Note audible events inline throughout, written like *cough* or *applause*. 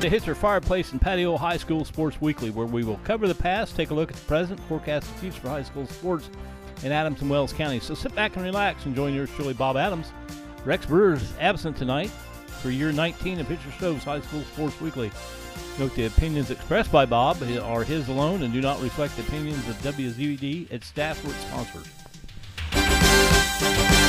Welcome to Hitzer Fireplace and Patio High School Sports Weekly, where we will cover the past, take a look at the present, forecast the future for high school sports in Adams and Wells County. So sit back and relax and join yours truly, Bob Adams. Rex Brewer is absent tonight for year 19 of Hitzer Stove's High School Sports Weekly. Note the opinions expressed by Bob are his alone and do not reflect the opinions of WZD, its staff, or its sponsors.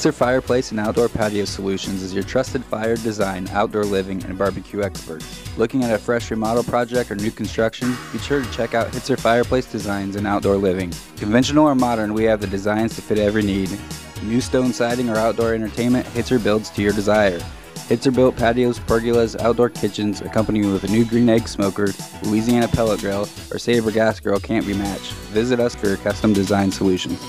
Hitzer Fireplace and Outdoor Patio Solutions is your trusted fire design, outdoor living, and barbecue expert. Looking at a fresh remodel project or new construction? Be sure to check out Hitzer Fireplace Designs and Outdoor Living. Conventional or modern, we have the designs to fit every need. New stone siding or outdoor entertainment, Hitzer builds to your desire. Hitzer built patios, pergolas, outdoor kitchens, accompanied with a new green egg smoker, Louisiana pellet grill, or Sabre gas grill can't be matched. Visit us for your custom design solutions.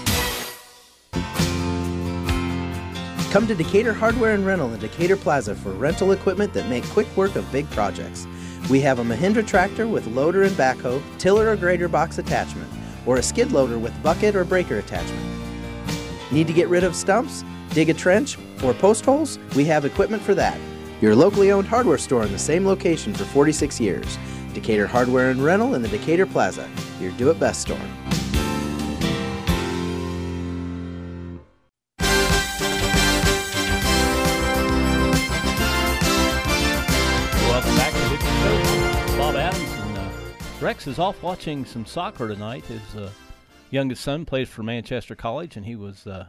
Come to Decatur Hardware and Rental in Decatur Plaza for rental equipment that make quick work of big projects. We have a Mahindra tractor with loader and backhoe, tiller or grader box attachment, or a skid loader with bucket or breaker attachment. Need to get rid of stumps, dig a trench, or post holes? We have equipment for that. Your locally owned hardware store in the same location for 46 years. Decatur Hardware and Rental in the Decatur Plaza, your do it best store. Rex is off watching some soccer tonight. His uh, youngest son plays for Manchester College, and he was, uh,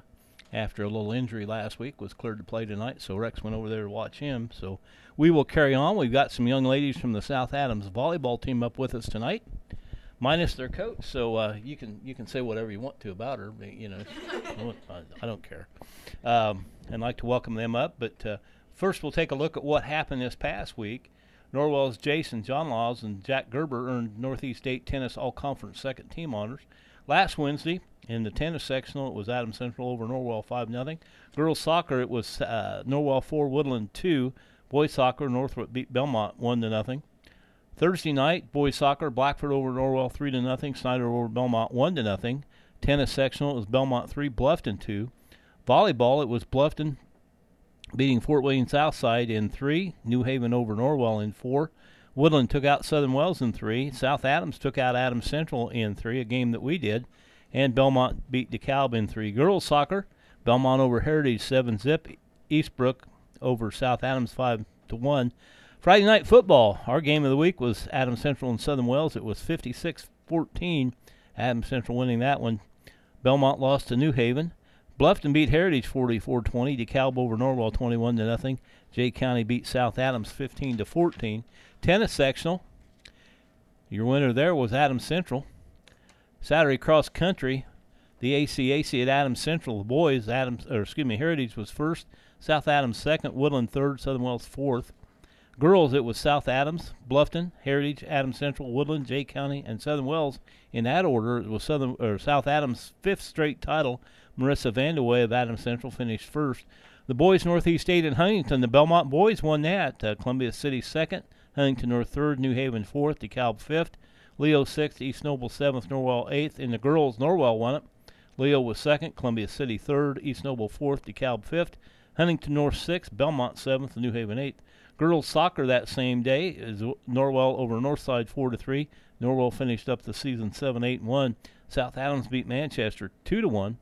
after a little injury last week, was cleared to play tonight. So Rex went over there to watch him. So we will carry on. We've got some young ladies from the South Adams volleyball team up with us tonight, minus their coach. So uh, you can you can say whatever you want to about her. But, you know, I don't care. Um, and like to welcome them up. But uh, first, we'll take a look at what happened this past week. Norwell's Jason John Laws and Jack Gerber earned Northeast Eight Tennis All Conference second team honors. Last Wednesday, in the tennis sectional, it was Adams Central over Norwell 5 0. Girls soccer, it was uh, Norwell 4, Woodland 2. Boys soccer, Northrop beat Bellmont 1 0. Thursday night, boys soccer, Blackford over Norwell 3 0. Snider over Bellmont 1 0. Tennis sectional, it was Bellmont 3, Bluffton 2. Volleyball, it was Bluffton beating Fort Wayne Southside in three. New Haven over Norwell in four. Woodland took out Southern Wells in three. South Adams took out Adams Central in three, a game that we did. And Bellmont beat DeKalb in three. Girls soccer, Bellmont over Heritage seven zip. Eastbrook over South Adams five to one. Friday night football, our game of the week was Adams Central and Southern Wells. It was 56-14. Adams Central winning that one. Bellmont lost to New Haven. Bluffton beat Heritage 44-20. DeKalb over Norwell 21 to nothing. Jay County beat South Adams 15 to 14. Tennis sectional. Your winner there was Adams Central. Saturday cross country, the ACAC at Adams Central. The boys, Adams or excuse me, Heritage was first. South Adams second. Woodland third. Southern Wells fourth. Girls, it was South Adams, Bluffton, Heritage, Adams Central, Woodland, Jay County, and Southern Wells. In that order, it was Southern or South Adams' fifth straight title Marissa Vandewey of Adams Central finished first. The boys Northeast Eight and Huntington, the Bellmont boys won that. Uh, Columbia City second, Huntington North third, New Haven fourth, DeKalb fifth, Leo sixth, East Noble seventh, Norwell eighth. In the girls, Norwell won it. Leo was second, Columbia City third, East Noble fourth, DeKalb fifth, Huntington North sixth, Bellmont seventh, New Haven eighth. Girls soccer that same day is Norwell over Northside four to three. Norwell finished up the season seven, eight, and one. South Adams beat Manchester two to one.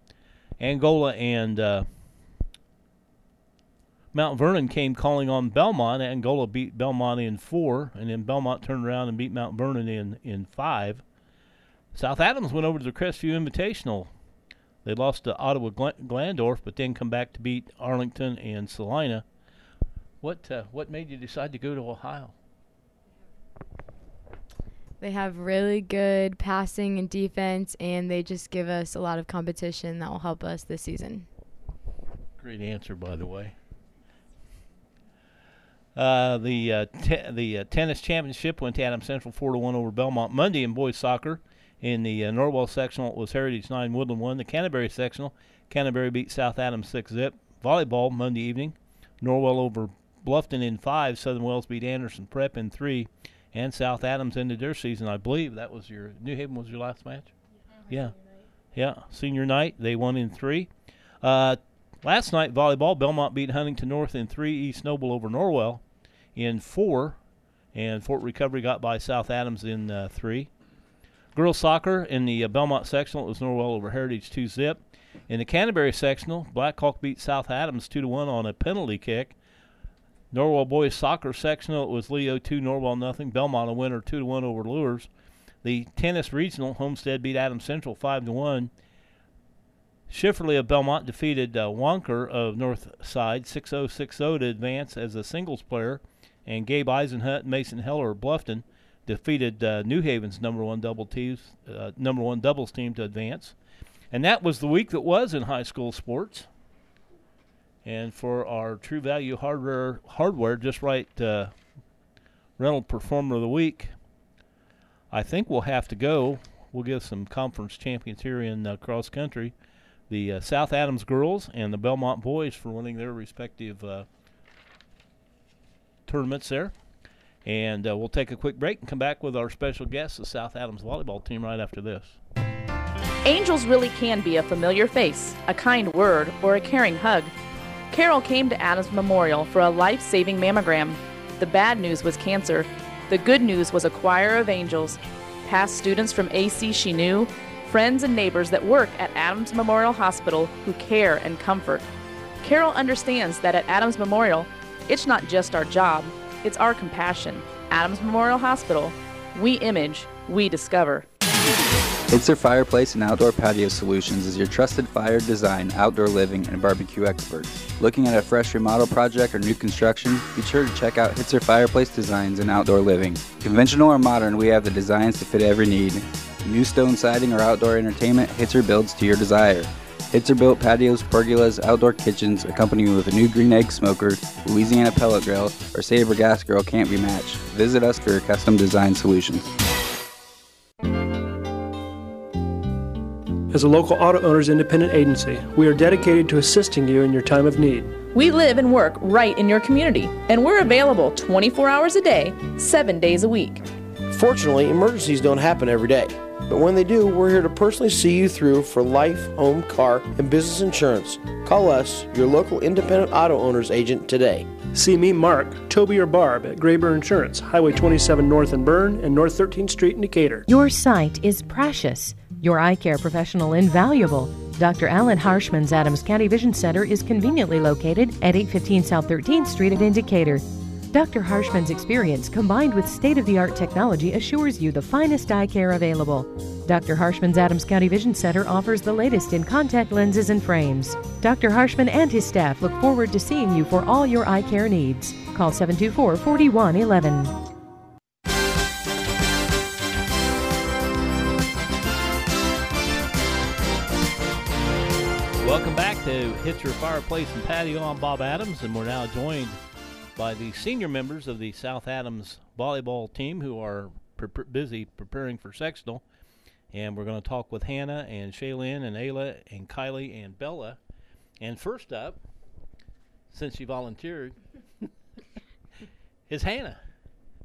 Angola and uh, Mount Vernon came calling on Bellmont. Angola beat Bellmont in four, and then Bellmont turned around and beat Mount Vernon in, in five. South Adams went over to the Crestview Invitational. They lost to Ottawa Glandorf, but then come back to beat Arlington and Celina. What uh, what made you decide to go to Ohio? They have really good passing and defense, and they just give us a lot of competition that will help us this season. Great answer, by the way. Uh, the uh, te- the uh, tennis championship went to Adams Central four to one over Bellmont Monday in boys soccer. In the uh, Norwell sectional, it was Heritage nine, Woodland one. The Canterbury sectional, Canterbury beat South Adams six zip. Volleyball Monday evening, Norwell over Bluffton in five. Southern Wells beat Anderson Prep in three, and South Adams ended their season. I believe that was your New Haven was your last match. Yeah, yeah, senior night they won in three. Uh, last night volleyball, Bellmont beat Huntington North in three. East Noble over Norwell in four, and Fort Recovery got by South Adams in uh, three. Girls soccer in the uh, Bellmont sectional, it was Norwell over Heritage two zip. In the Canterbury sectional, Blackhawk beat South Adams two to one on a penalty kick. Norwell boys soccer sectional, it was Leo two, Norwell nothing. Bellmont a winner two to one over Luers. The tennis regional, Homestead beat Adams Central five to one. Schifferly of Bellmont defeated uh, Wonker of Northside 6-0 6-0 to advance as a singles player, and Gabe Eisenhut and Mason Heller of Bluffton defeated uh, New Haven's number one double teams, uh, number one doubles team to advance. And that was the week that was in high school sports. And for our True Value Hardware, hardware just right uh, rental performer of the week, I think we'll have to go. We'll give some conference champions here in uh, cross country, the uh, South Adams girls and the Bellmont boys for winning their respective uh, tournaments there. And uh, we'll take a quick break and come back with our special guest, the South Adams volleyball team, right after this. Angels really can be a familiar face, a kind word, or a caring hug. Carol came to Adams Memorial for a life saving mammogram. The bad news was cancer. The good news was a choir of angels. Past students from AC she knew, friends and neighbors that work at Adams Memorial Hospital who care and comfort. Carol understands that at Adams Memorial, it's not just our job, it's our compassion. Adams Memorial Hospital, we image, we discover. Hitzer Fireplace and Outdoor Patio Solutions is your trusted fire design, outdoor living, and barbecue expert. Looking at a fresh remodel project or new construction? Be sure to check out Hitzer Fireplace Designs and Outdoor Living. Conventional or modern, we have the designs to fit every need. New stone siding or outdoor entertainment, Hitzer builds to your desire. Hitzer built patios, pergolas, outdoor kitchens, accompanied with a new green egg smoker, Louisiana pellet grill, or Sabre gas grill can't be matched. Visit us for your custom design solutions. As a local auto owners independent agency, we are dedicated to assisting you in your time of need. We live and work right in your community, and we're available 24 hours a day, 7 days a week. Fortunately, emergencies don't happen every day. But when they do, we're here to personally see you through for life, home, car, and business insurance. Call us, your local independent auto owners agent, today. See me, Mark, Toby, or Barb at Grayburn Insurance, Highway 27 North in Berne and North 13th Street in Decatur. Your sight is precious. Your eye care professional invaluable. Dr. Alan Harshman's Adams County Vision Center is conveniently located at 815 South 13th Street in Decatur. Dr. Harshman's experience combined with state of the art technology assures you the finest eye care available. Dr. Harshman's Adams County Vision Center offers the latest in contact lenses and frames. Dr. Harshman and his staff look forward to seeing you for all your eye care needs. Call 724 4111. To Hitzer Fireplace and Patio. I'm Bob Adams, and we're now joined by the senior members of the South Adams volleyball team who are pre- busy preparing for sectional. And we're going to talk with Hannah and Shaylin and Ayla and Kylie and Bella. And first up, since she volunteered, *laughs* is Hannah.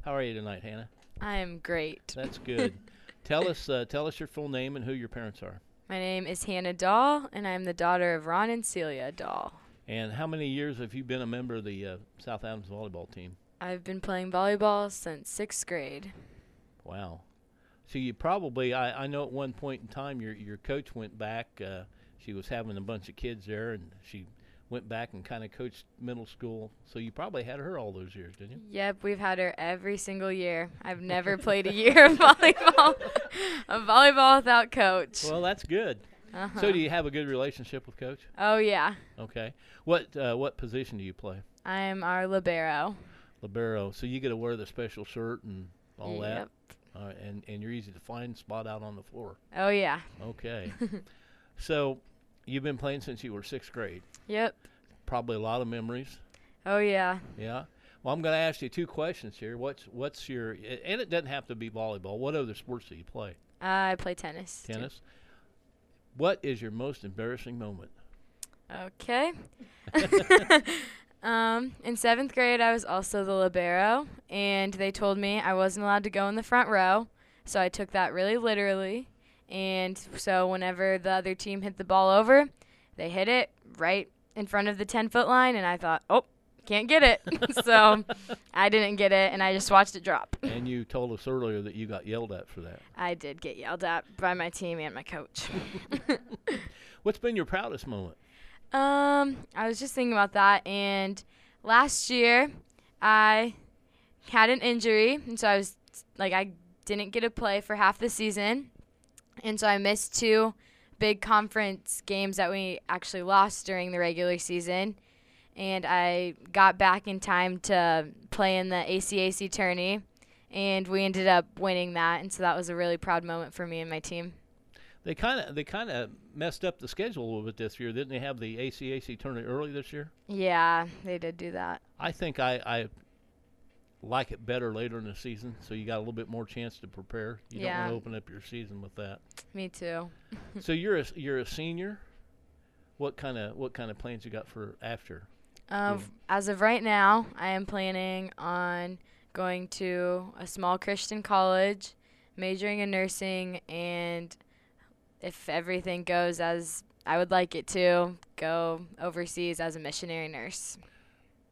How are you tonight, Hannah? I am great. That's good. *laughs* tell us, uh, tell us your full name and who your parents are. My name is Hannah Dahl, and I'm the daughter of Ron and Celia Dahl. And how many years have you been a member of the uh, South Adams volleyball team? I've been playing volleyball since sixth grade. Wow. So you probably, I, I know at one point in time your your coach went back. Uh, she was having a bunch of kids there, and she went back and kind of coached middle school. So you probably had her all those years, didn't you? Yep, we've had her every single year. I've *laughs* never played a year of volleyball, of volleyball without coach. Well, that's good. uh-huh. So do you have a good relationship with coach? Oh yeah, Okay. What uh, what position do you play? I'm our libero. Libero. So you get to wear the special shirt and all that. Yep. All right, and and you're easy to find spot out on the floor. Oh yeah. Okay. *laughs* so you've been playing since you were sixth grade. Yep. Probably a lot of memories. Oh yeah. Yeah. Well, I'm going to ask you two questions here. What's what's your and it doesn't have to be volleyball. What other sports do you play? I play tennis. too. Tennis. What is your most embarrassing moment? Okay. *laughs* *laughs* um, in seventh grade, I was also the libero, and they told me I wasn't allowed to go in the front row. So I took that really literally. And so whenever the other team hit the ball over, they hit it right in front of the 10 foot line, and I thought, oh, can't get it. *laughs* so I didn't get it, and I just watched it drop. And you told us earlier that you got yelled at for that. I did get yelled at by my team and my coach. *laughs* What's been your proudest moment? Um, I was just thinking about that, and last year I had an injury, and so I was like, I didn't get to play for half the season, and so I missed two big conference games that we actually lost during the regular season, and I got back in time to play in the ACAC tourney, and we ended up winning that, and so that was a really proud moment for me and my team. They kind of they kind of messed up the schedule a little bit this year, didn't they? Have the ACAC tournament early this year. Yeah, they did do that. I think I, I like it better later in the season, so you got a little bit more chance to prepare. You don't want to open up your season with that. Me too. *laughs* so you're a you're a senior. What kind of what kind of plans you got for after? Uh, As of right now, I am planning on going to a small Christian college, majoring in nursing, and if everything goes as I would like it to, go overseas as a missionary nurse.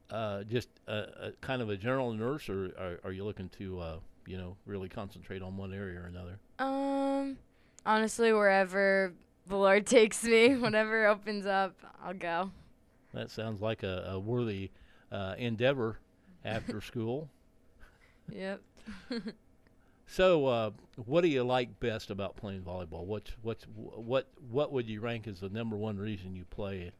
Uh, just a, a kind of a general nurse, or are, are you looking to uh, you know really concentrate on one area or another? Um, honestly, wherever the Lord *laughs* takes me, *laughs* whatever opens up, I'll go. That sounds like a, a worthy uh, endeavor after *laughs* school. Yep. So, uh, what do you like best about playing volleyball? What's what's what what would you rank as the number one reason you play?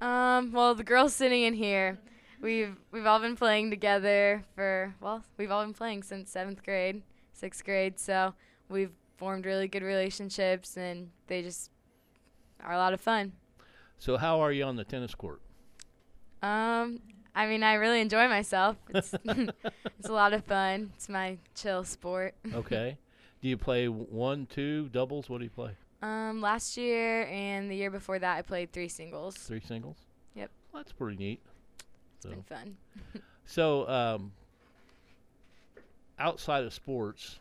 Um, well, the girls sitting in here, we've we've all been playing together for well, we've all been playing since seventh grade, sixth grade. So we've formed really good relationships, and they just are a lot of fun. So, how are you on the tennis court? Um, I mean, I really enjoy myself. It's *laughs* it's a lot of fun. It's my chill sport. Okay. *laughs* do you play one, two, doubles? What do you play? Um, last year and the year before that, I played three singles. Three singles. Yep. Well, that's pretty neat. It's So, been fun. *laughs* so um, outside of sports,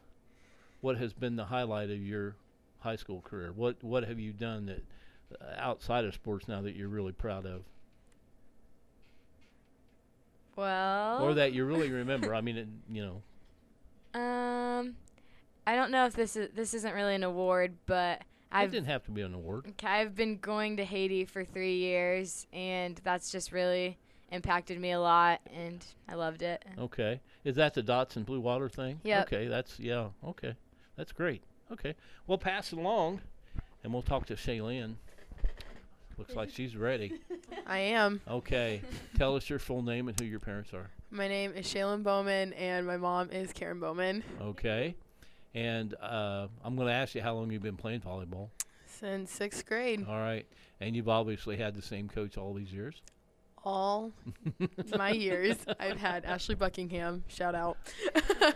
what has been the highlight of your high school career? What what have you done that uh, outside of sports now that you're really proud of, Well. or that you really *laughs* remember? I mean, it, you know. Um, I don't know if this is this isn't really an award, but It I've didn't have to be an award. okay, I've been going to Haiti for three years, and that's just really impacted me a lot, and I loved it. Okay. Is that the dots and blue water thing? Yep. Okay, that's yeah, okay. That's great. Okay. We'll pass it along and we'll talk to Shaylin. Looks like she's ready. *laughs* I am. Okay. Tell us your full name and who your parents are. My name is Shaylin Bowman, and my mom is Karen Bowman. Okay. And uh, I'm going to ask you how long you've been playing volleyball. Since sixth grade, All right. And you've obviously had the same coach all these years. all *laughs* my years, I've had Ashley Buckingham. Shout out. *laughs*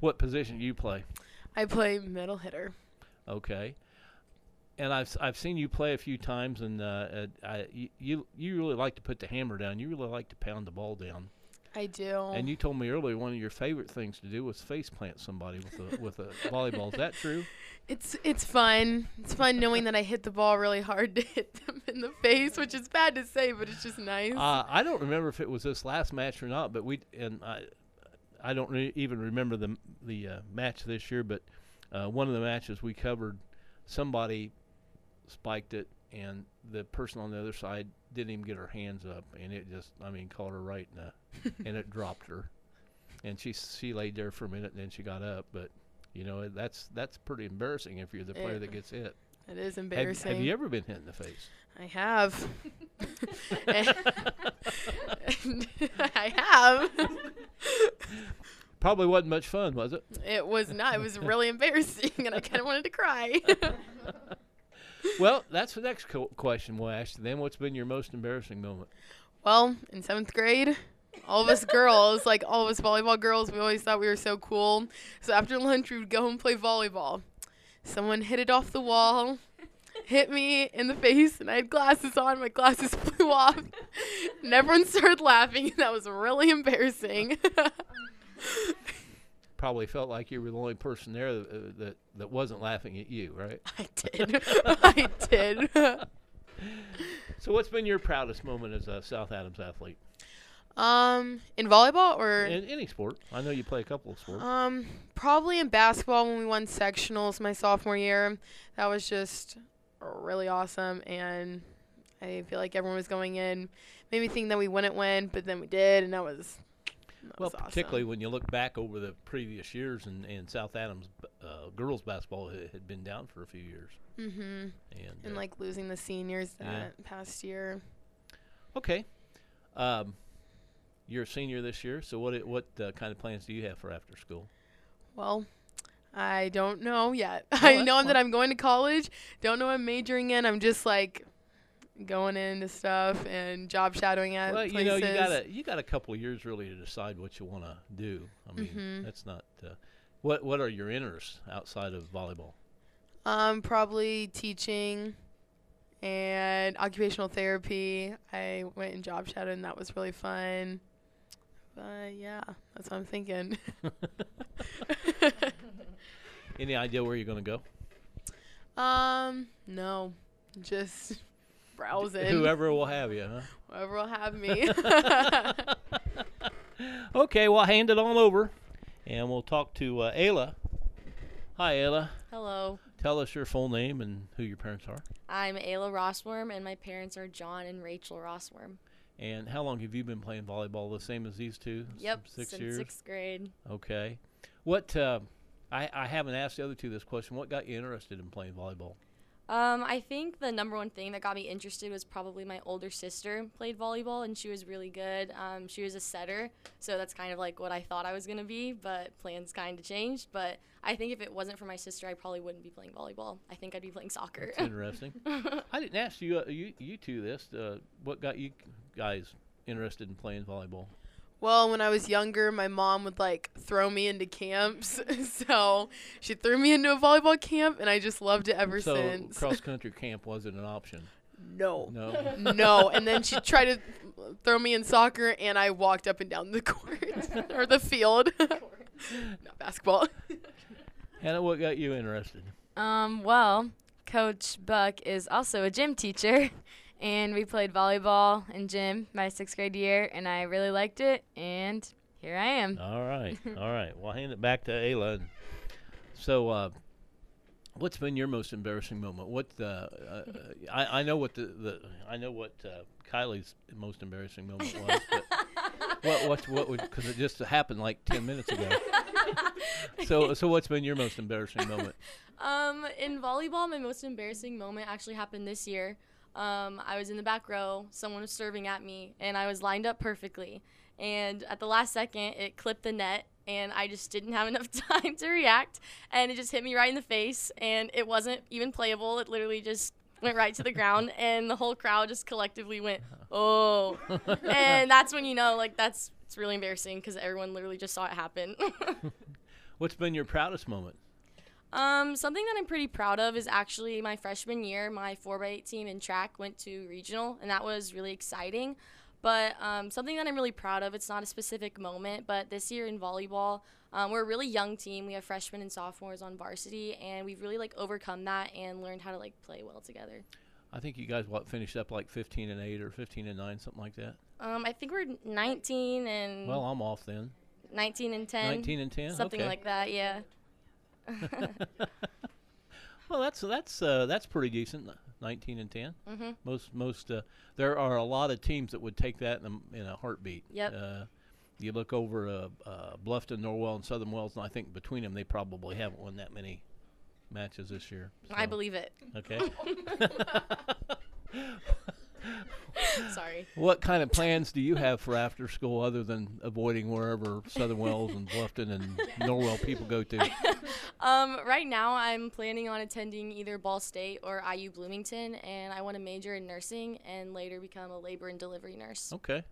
What position do you play? I play middle hitter. Okay. And I've I've seen you play a few times, and uh, I, you you really like to put the hammer down. You really like to pound the ball down. I do. And you told me earlier one of your favorite things to do was face plant somebody with a with a *laughs* volleyball. Is that true? It's it's fun. It's fun knowing that I hit the ball really hard to hit them in the face, which is bad to say, but it's just nice. Uh, I don't remember if it was this last match or not, but we and I I don't re- even remember the the uh, match this year, but uh, one of the matches we covered, somebody spiked it, and the person on the other side didn't even get her hands up, and it just I mean caught her right in the *laughs* and it dropped her, and she she laid there for a minute, and then she got up, but. You know that's that's pretty embarrassing if you're the player It- that gets hit. it is Have, embarrassing. have you ever been hit in the face? I have. *laughs* I have. *laughs* Probably wasn't much fun, was it? It was not. It was really embarrassing, and I kind of wanted to cry. Well, that's the next co- question we'll ask then. What's been your most embarrassing moment? well, in seventh grade, all of us girls, like all of us volleyball girls, we always thought we were so cool. So after lunch, we would go and play volleyball. Someone hit it off the wall, hit me in the face, and I had glasses on. My glasses *laughs* flew off, and everyone started laughing. And that was really embarrassing. *laughs* Probably felt like you were the only person there that, uh, that, that wasn't laughing at you, right? *laughs* I did. *laughs* I did. So, what's been your proudest moment as a South Adams athlete? um, in volleyball or In any sport. I know you play a couple of sports. Um, probably in basketball when we won sectionals my sophomore year. That was just really awesome, and I feel like everyone was going in, made me think that we wouldn't win, but then we did, and that was. Well, awesome. particularly when you look back over the previous years, and, and South Adams uh, girls basketball had, had been down for a few years. Mhm. And, And uh, like losing the seniors Yeah. that past year. okay, um, you're a senior this year. So, what what uh, kind of plans do you have for after school? Well, I don't know yet. *laughs* I know that. I'm going to college. Don't know what I'm majoring in. I'm just like going into stuff and job shadowing at well, places. you know, you got a you got a couple of years really to decide what you want to do. I mean, Mhm. that's not. Uh, what what are your interests outside of volleyball? Um, probably teaching and occupational therapy. I went and job shadowed, and that was really fun. But yeah, that's what I'm thinking. *laughs* Any idea where you're going to go? *laughs* um, no, just browsing. Whoever will have you, huh? Whoever will have me. *laughs* Okay, well, hand it on over, and we'll talk to uh, Ayla. Hi, Ayla. Hello, Tell us your full name and who your parents are, I'm Ayla Rossworm, and my parents are John and Rachel Rossworm. and how long have you been playing volleyball? The same as these two? S- Yep, six since years. sixth grade. Okay. What? Uh, I I haven't asked the other two this question. What got you interested in playing volleyball? Um, I think the number one thing that got me interested was probably my older sister played volleyball, and she was really good. Um, she was a setter, so that's kind of like what I thought I was gonna be, but plans kind of changed. But I think if it wasn't for my sister, I probably wouldn't be playing volleyball. I think I'd be playing soccer. That's interesting. *laughs* I didn't ask you uh, you you two this. Uh, what got you guys interested in playing volleyball? Well, when I was younger, my mom would like throw me into camps. *laughs* so she threw me into a volleyball camp, and I just loved it ever so since. *laughs* cross country camp wasn't an option. no. No. *laughs* no. And then she tried to throw me in soccer, and I walked up and down the court or the field. Not basketball. Hannah, what got you interested? Um, well, Coach Buck is also a gym teacher, and we played volleyball in gym my sixth grade year, and I really liked it, and here I am. All right, *laughs* all right. Well, I'll hand it back to Ayla. And so, uh, what's been your most embarrassing moment? What uh, uh, I I know what the, the I know what uh, Kylie's most embarrassing moment was. *laughs* What what what would because it just happened like ten minutes ago. *laughs* so so what's been your most embarrassing moment? Um, in volleyball, my most embarrassing moment actually happened this year. Um, I was in the back row, someone was serving at me, and I was lined up perfectly. And at the last second, it clipped the net, and I just didn't have *laughs* enough time to react, and it just hit me right in the face, and it wasn't even playable. It literally just went right to the ground, *laughs* and the whole crowd just collectively went, *laughs* "Oh!" and that's when you know, like, that's it's really embarrassing because everyone literally just saw it happen. What's been your proudest moment? Um, something that I'm pretty proud of is actually my freshman year, my 4x8 team in track went to regional, and that was really exciting. But um, something that I'm really proud of, it's not a specific moment, but this year in volleyball, um, we're a really young team. We have freshmen and sophomores on varsity, and we've really like overcome that and learned how to like play well together. I think you guys what finished up like 15 and 8 or 15 and 9 something like that. Um, I think we're 19 and Well, I'm off then. 19 and 10. 19 and 10. Something okay. like that, yeah. *laughs* Well, that's that's uh, that's pretty decent. 19 and 10. Mhm. Most most uh, there are a lot of teams that would take that in a, in a heartbeat. Yep. Uh, you look over uh, uh, Bluffton, Norwell, and Southern Wells, and I think between them they probably haven't won that many matches this year. I believe it. Okay. *laughs* *laughs* Sorry. what kind of plans do you have for after school other than avoiding wherever Southern Wells and Bluffton and Norwell people go to? *laughs* Um, right now, I'm planning on attending either Ball State or IU Bloomington, and I want to major in nursing and later become a labor and delivery nurse. Okay.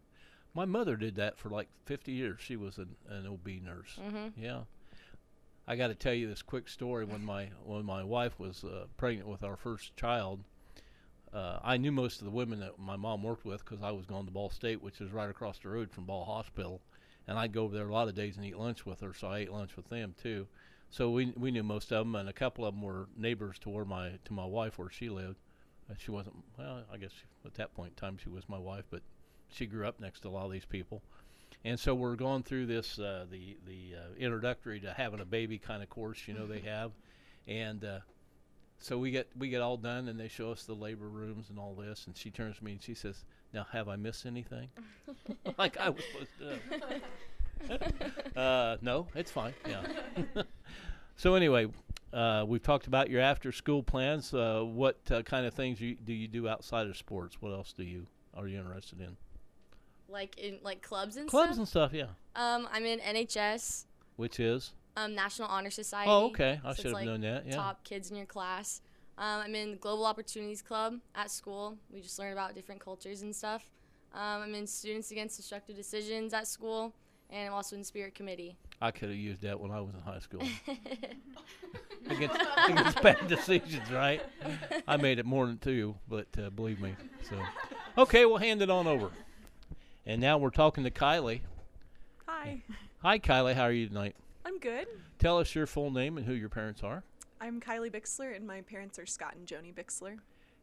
My mother did that for like 50 years. She was an, an OB nurse. Mhm. Yeah. I got to tell you this quick story. When my when my wife was uh, pregnant with our first child, uh, I knew most of the women that my mom worked with because I was going to Ball State, which is right across the road from Ball Hospital, and I'd go over there a lot of days and eat lunch with her. So I ate lunch with them too. So we we knew most of them, and a couple of them were neighbors to where my to my wife where she lived. Uh, she wasn't well. I guess at that point in time she was my wife, but she grew up next to a lot of these people. And so we're going through this uh, the the uh, introductory to having a baby kind of course, you know they have, and uh, so we get we get all done and they show us the labor rooms and all this, and she turns to me and she says, "Now have I missed anything?" *laughs* like I was supposed to. *laughs* uh, no, it's fine. Yeah. *laughs* so anyway, uh, we've talked about your after school plans. Uh, what uh, kind of things you, do you do outside of sports? What else do you are you interested in? Like in like clubs and Clubs stuff. and stuff, yeah. Um, I'm in NHS, Which is um, National Honor Society. Oh, okay. I so should have like, known that, yeah. Top kids in your class. Um, I'm in Global Opportunities Club at school. We just learn about different cultures and stuff. Um, I'm in Students Against Destructive Decisions at school, and I'm also in Spirit Committee. I could have used that when I was in high school. *laughs* against, against bad decisions, right? I made it more than two, but uh, believe me. So, okay, we'll hand it on over. And now we're talking to Kylie. Hi, Hi, Kylie. How are you tonight? I'm good. Tell us your full name and who your parents are. I'm Kylie Bixler, and my parents are Scott and Joni Bixler.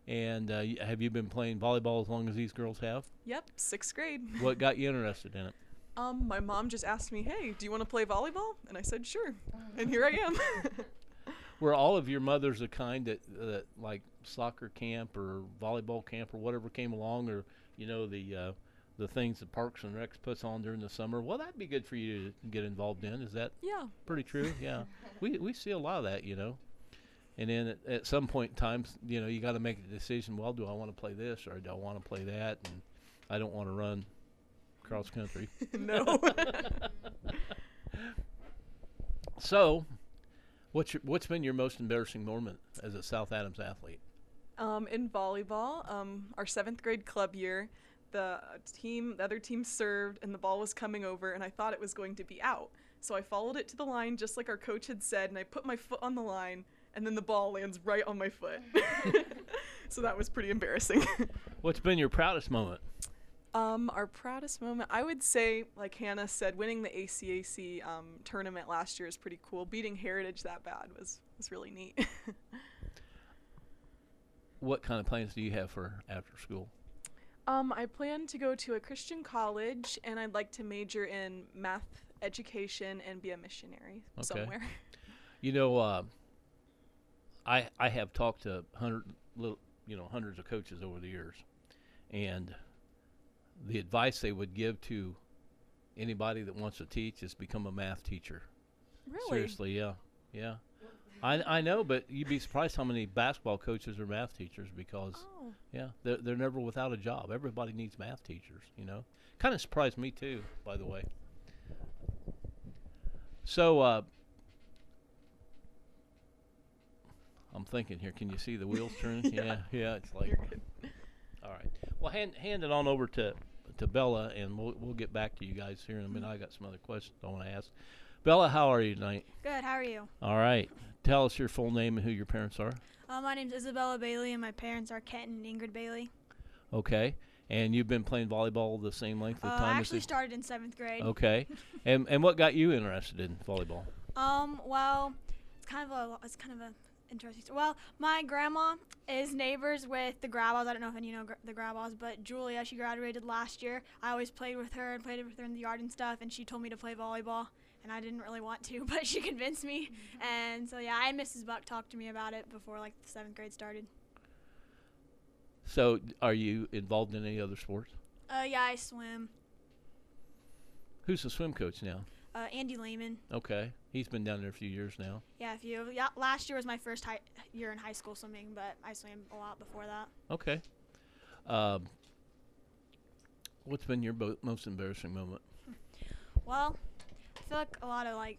And uh, have you been playing volleyball as long as these girls have? Yep, sixth grade. *laughs* What got you interested in it? Um, my mom just asked me, "Hey, do you want to play volleyball?" And I said, "Sure." And here I am. *laughs* Were all of your mothers the kind that, that like soccer camp or volleyball camp or whatever came along, or you know the uh, the things that Parks and Recs puts on during the summer? Well, that'd be good for you to get involved in. Is that Yeah. pretty true? *laughs* Yeah, we we see a lot of that, you know. And then at, at some point in time, you know, you got to make a decision. Well, do I want to play this or do I want to play that? And I don't want to run cross country. *laughs* No. *laughs* so, what's your, what's been your most embarrassing moment as a South Adams athlete? um, in volleyball, um, our seventh grade club year, the team, the other team served, and the ball was coming over, and I thought it was going to be out. So I followed it to the line, just like our coach had said, and I put my foot on the line, and then the ball lands right on my foot. *laughs* so that was pretty embarrassing. *laughs* What's been your proudest moment? Um, our proudest moment, I would say, like Hannah said, winning the ACAC um, tournament last year is pretty cool. Beating Heritage that bad was was really neat. *laughs* What kind of plans do you have for after school? Um, I plan to go to a Christian college, and I'd like to major in math education and be a missionary Okay. somewhere. *laughs* You know, uh, I I have talked to hundred little you know hundreds of coaches over the years, and the advice they would give to anybody that wants to teach is become a math teacher. Really? Seriously, yeah, yeah. I I know, but you'd be surprised how many basketball coaches are math teachers because Oh. Yeah, they're they're never without a job. Everybody needs math teachers, you know. Kind of surprised me too, by the way. So uh, I'm thinking here. Can you see the wheels turning? *laughs* yeah. Yeah. yeah, It's like. All right. Well, hand hand it on over to to Bella, and we'll we'll get back to you guys here in a minute. I got some other questions I want to ask. Bella, how are you tonight? Good. How are you? All right. Tell us your full name and who your parents are. Uh, my name's Isabella Bailey, and my parents are Kent and Ingrid Bailey. Okay. And you've been playing volleyball the same length of Uh, time I actually started in seventh grade. Okay. *laughs* and and what got you interested in volleyball? Um. Well, it's kind of a it's kind of a interesting. Story. Well, my grandma is neighbors with the Grabals. I don't know if any you know the Grabals, but Julia, she graduated last year. I always played with her and played with her in the yard and stuff, and she told me to play volleyball. And I didn't really want to, *laughs* but she convinced me. And so yeah, I and Mrs. Buck talked to me about it before like the seventh grade started. So, are you involved in any other sports? Uh, yeah, I swim. Who's the swim coach now? Uh, Andy Lehman. Okay. He's been down there a few years now. Yeah, if you yeah, last year was my first hi- year in high school swimming, but I swam a lot before that. Okay. Um, what's been your bo- most embarrassing moment? *laughs* Well, I feel like a lot of like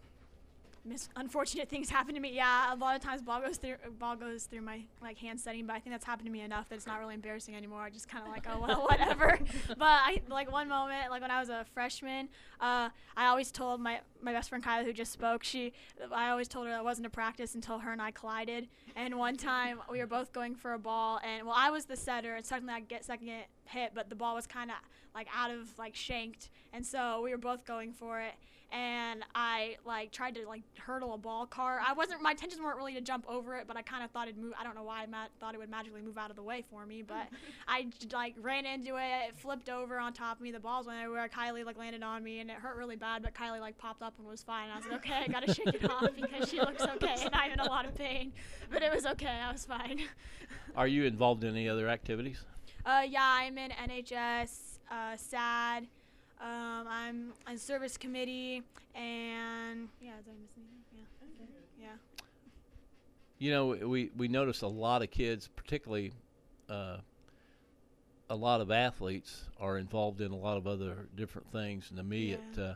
mis- unfortunate things *laughs* happen to me. Yeah, a lot of times ball goes through ball goes through my like hand setting, but I think that's happened to me enough that it's not really embarrassing anymore. I just kind of like oh well *laughs* whatever. *laughs* but I like one moment like when I was a freshman, uh, I always told my my best friend Kyla who just spoke. She I always told her that wasn't a practice until her and I collided. And one time we were both going for a ball, and well I was the setter, and suddenly I get second hit, but the ball was kind of like out of like shanked, and so we were both going for it and I like tried to like hurdle a ball car. I wasn't my intentions weren't really to jump over it, but I kind of thought it'd move. I don't know why I ma- thought it would magically move out of the way for me, but *laughs* I j- like ran into it. It flipped over on top of me. The balls went everywhere. Kylie like landed on me, and it hurt really bad. But Kylie like popped up and was fine. And I was like, okay, I gotta shake it off because she looks okay, and I'm in a lot of pain. But it was okay. I was fine. *laughs* Are you involved in any other activities? Uh, yeah, I'm in NHS, uh, SAD. Um, I'm on service committee, and yeah, is I missing anything? Yeah, yeah. You know, we we notice a lot of kids, particularly uh, a lot of athletes, are involved in a lot of other different things. And to me, it, uh,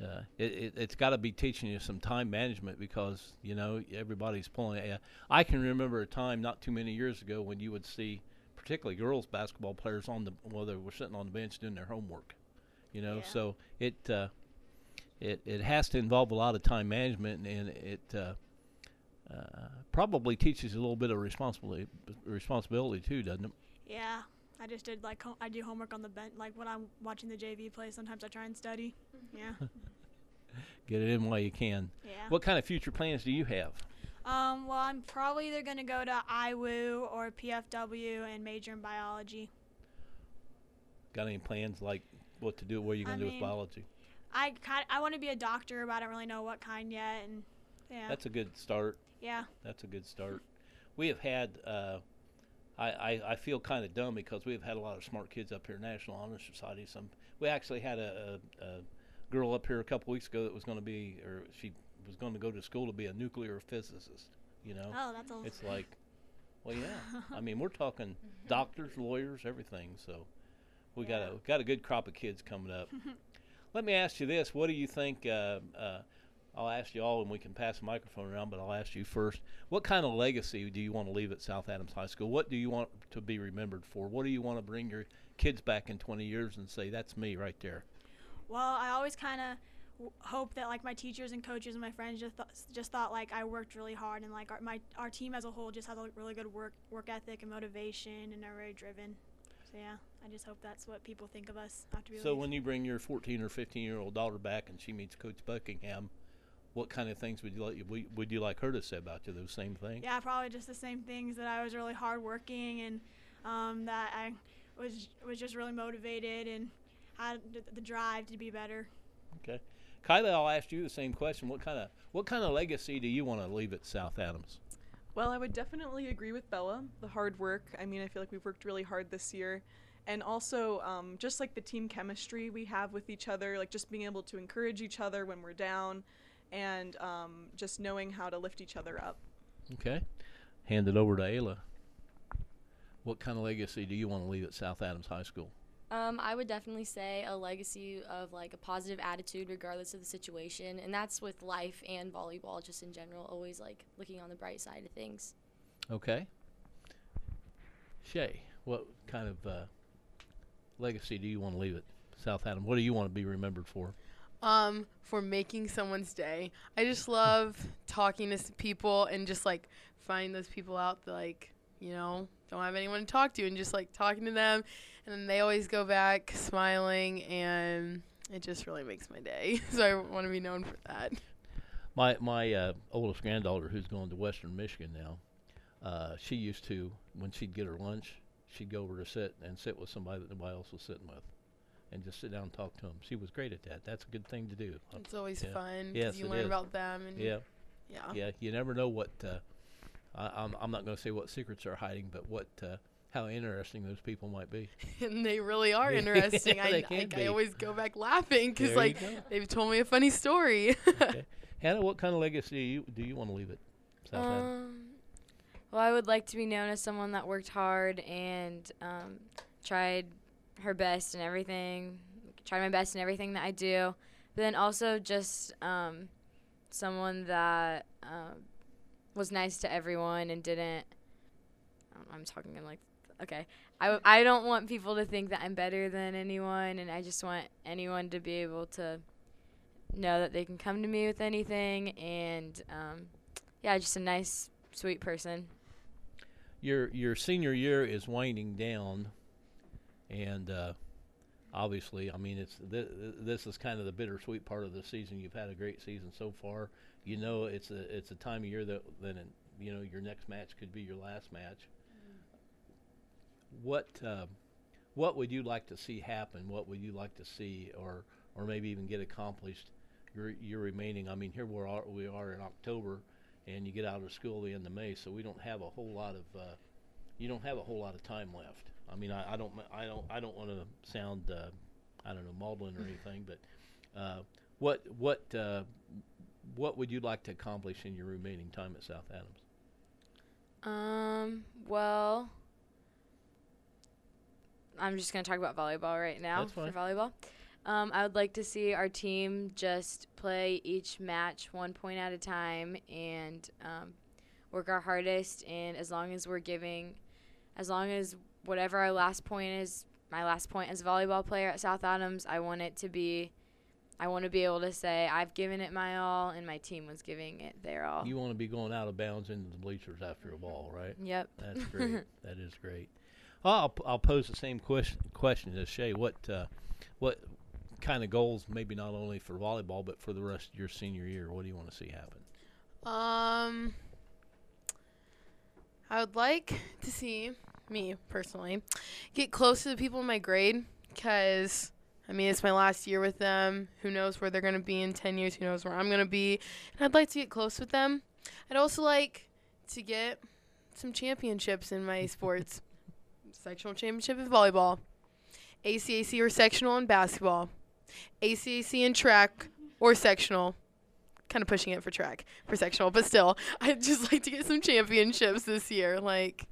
uh, it, it it's got to be teaching you some time management because you know everybody's pulling. Uh, I can remember a time not too many years ago when you would see, particularly girls basketball players on the well, they were sitting on the bench doing their homework. You know, so it uh, it it has to involve a lot of time management, and it uh, uh, probably teaches a little bit of responsibility responsibility too, doesn't it? Yeah, I just did like ho- I do homework on the bench. Like when I'm watching the JV play, sometimes I try and study. Yeah. *laughs* Get it in while you can. Yeah. What kind of future plans do you have? Um, well, I'm probably either gonna go to IWU or PFW and major in biology. Got any plans like what to do? What are you going to do mean, with biology? I kind I want to be a doctor, but I don't really know what kind yet. And yeah. That's a good start. Yeah. That's a good start. We have had. Uh, I, I, I feel kind of dumb because we've had a lot of smart kids up here, National Honor Society. Some we actually had a, a, a girl up here a couple weeks ago that was going to be, or she was going to go to school to be a nuclear physicist. You know. Oh, that's a- It's like, well, yeah. *laughs* I mean, we're talking doctors, lawyers, everything. So we got a got a good crop of kids coming up. *laughs* Let me ask you this: What do you think? Uh, uh, I'll ask you all, and we can pass the microphone around. But I'll ask you first. What kind of legacy do you want to leave at South Adams High School? What do you want to be remembered for? What do you want to bring your kids back in 20 years and say, "That's me right there"? Well, I always kind of w- hope that like my teachers and coaches and my friends just th- just thought like I worked really hard and like our my our team as a whole just has a really good work work ethic and motivation and are very driven. So yeah, I just hope that's what people think of us after we So leave. when you bring your 14 or 15 year old daughter back and she meets Coach Buckingham, what kind of things would you like would- you like her to say about you? Those same things. Yeah, probably just the same things that I was really hardworking and um, that I was was just really motivated and had the, drive to be better. Okay, Kyla, I'll ask you the same question. What kind of what kind of legacy do you want to leave at South Adams? Well, I would definitely agree with Bella. The hard work. I mean, I feel like we've worked really hard this year. And also, um, just like the team chemistry we have with each other, like just being able to encourage each other when we're down and um, just knowing how to lift each other up. Okay, hand it over to Ayla. What kind of legacy do you want to leave at South Adams High School? Um, I would definitely say a legacy of like a positive attitude regardless of the situation, and that's with life and volleyball just in general. Always like looking on the bright side of things. Okay. Shay, what kind of uh, legacy do you want to leave at South Adams? What do you want to be remembered for? um, for making someone's day. I just *laughs* love talking to people and just like finding those people out that like you know don't have anyone to talk to and just like talking to them, and then they always go back smiling and it just really makes my day. *laughs* so I want to be known for that. My my uh, oldest granddaughter, who's going to Western Michigan now, uh, she used to when she'd get her lunch, she'd go over to sit and sit with somebody that nobody else was sitting with, and just sit down and talk to them. She was great at that. That's a good thing to do. It's always Yeah. fun 'cause Yes, you learn is. about them and yeah, yeah. yeah. You never know what. Uh, I, I'm I'm not going to say what secrets are hiding, but what uh, how interesting those people might be. *laughs* and they really are *laughs* Yeah, interesting. I, they can I be. always go back laughing because like they've told me a funny story. *laughs* okay. Hannah, what kind of legacy do you, do you want to leave it? Um, well, I would like to be known as someone that worked hard and um, tried her best in everything, tried my best in everything that I do. But then also just um, someone that um, was nice to everyone and didn't. I'm talking in like, okay. I, don't want people to think that I'm better than anyone, and I just want anyone to be able to know that they can come to me with anything. And um, yeah, just a nice, sweet person. Your your senior year is winding down, and uh, obviously, I mean, it's th- th- this is kind of the bittersweet part of the season. You've had a great season so far. You know, it's a it's a time of year that that you know your next match could be your last match. What uh, what would you like to see happen? What would you like to see, or or maybe even get accomplished? Your your remaining. I mean, here we are we are in October, and you get out of school the end of May, so we don't have a whole lot of uh, you don't have a whole lot of time left. I mean, I, I don't I don't I don't want to sound uh, I don't know maudlin or *laughs* anything, but uh, what what uh, what would you like to accomplish in your remaining time at South Adams? Um, well, I'm just going to talk about volleyball right now That's fine. for volleyball. Um, I would like to see our team just play each match one point at a time and um, work our hardest. And as long as we're giving, as long as whatever our last point is, my last point as a volleyball player at South Adams, I want it to be, I want to be able to say I've given it my all and my team was giving it their all. You want to be going out of bounds into the bleachers after a ball, right? Yep. That's great. *laughs* that is great. I'll, I'll pose the same question question as Shay. What uh, what kind of goals, maybe not only for volleyball, but for the rest of your senior year? What do you want to see happen? Um, I would like to see me personally get close to the people in my grade because I mean it's my last year with them. Who knows where they're gonna be in ten years? Who knows where I'm gonna be? And I'd like to get close with them. I'd also like to get some championships in my *laughs* sports. Sectional championship in volleyball, ACAC or sectional in basketball, ACAC in track or sectional kind of pushing it for track for sectional, but still, *laughs* I'd just like to get some championships this year. Like,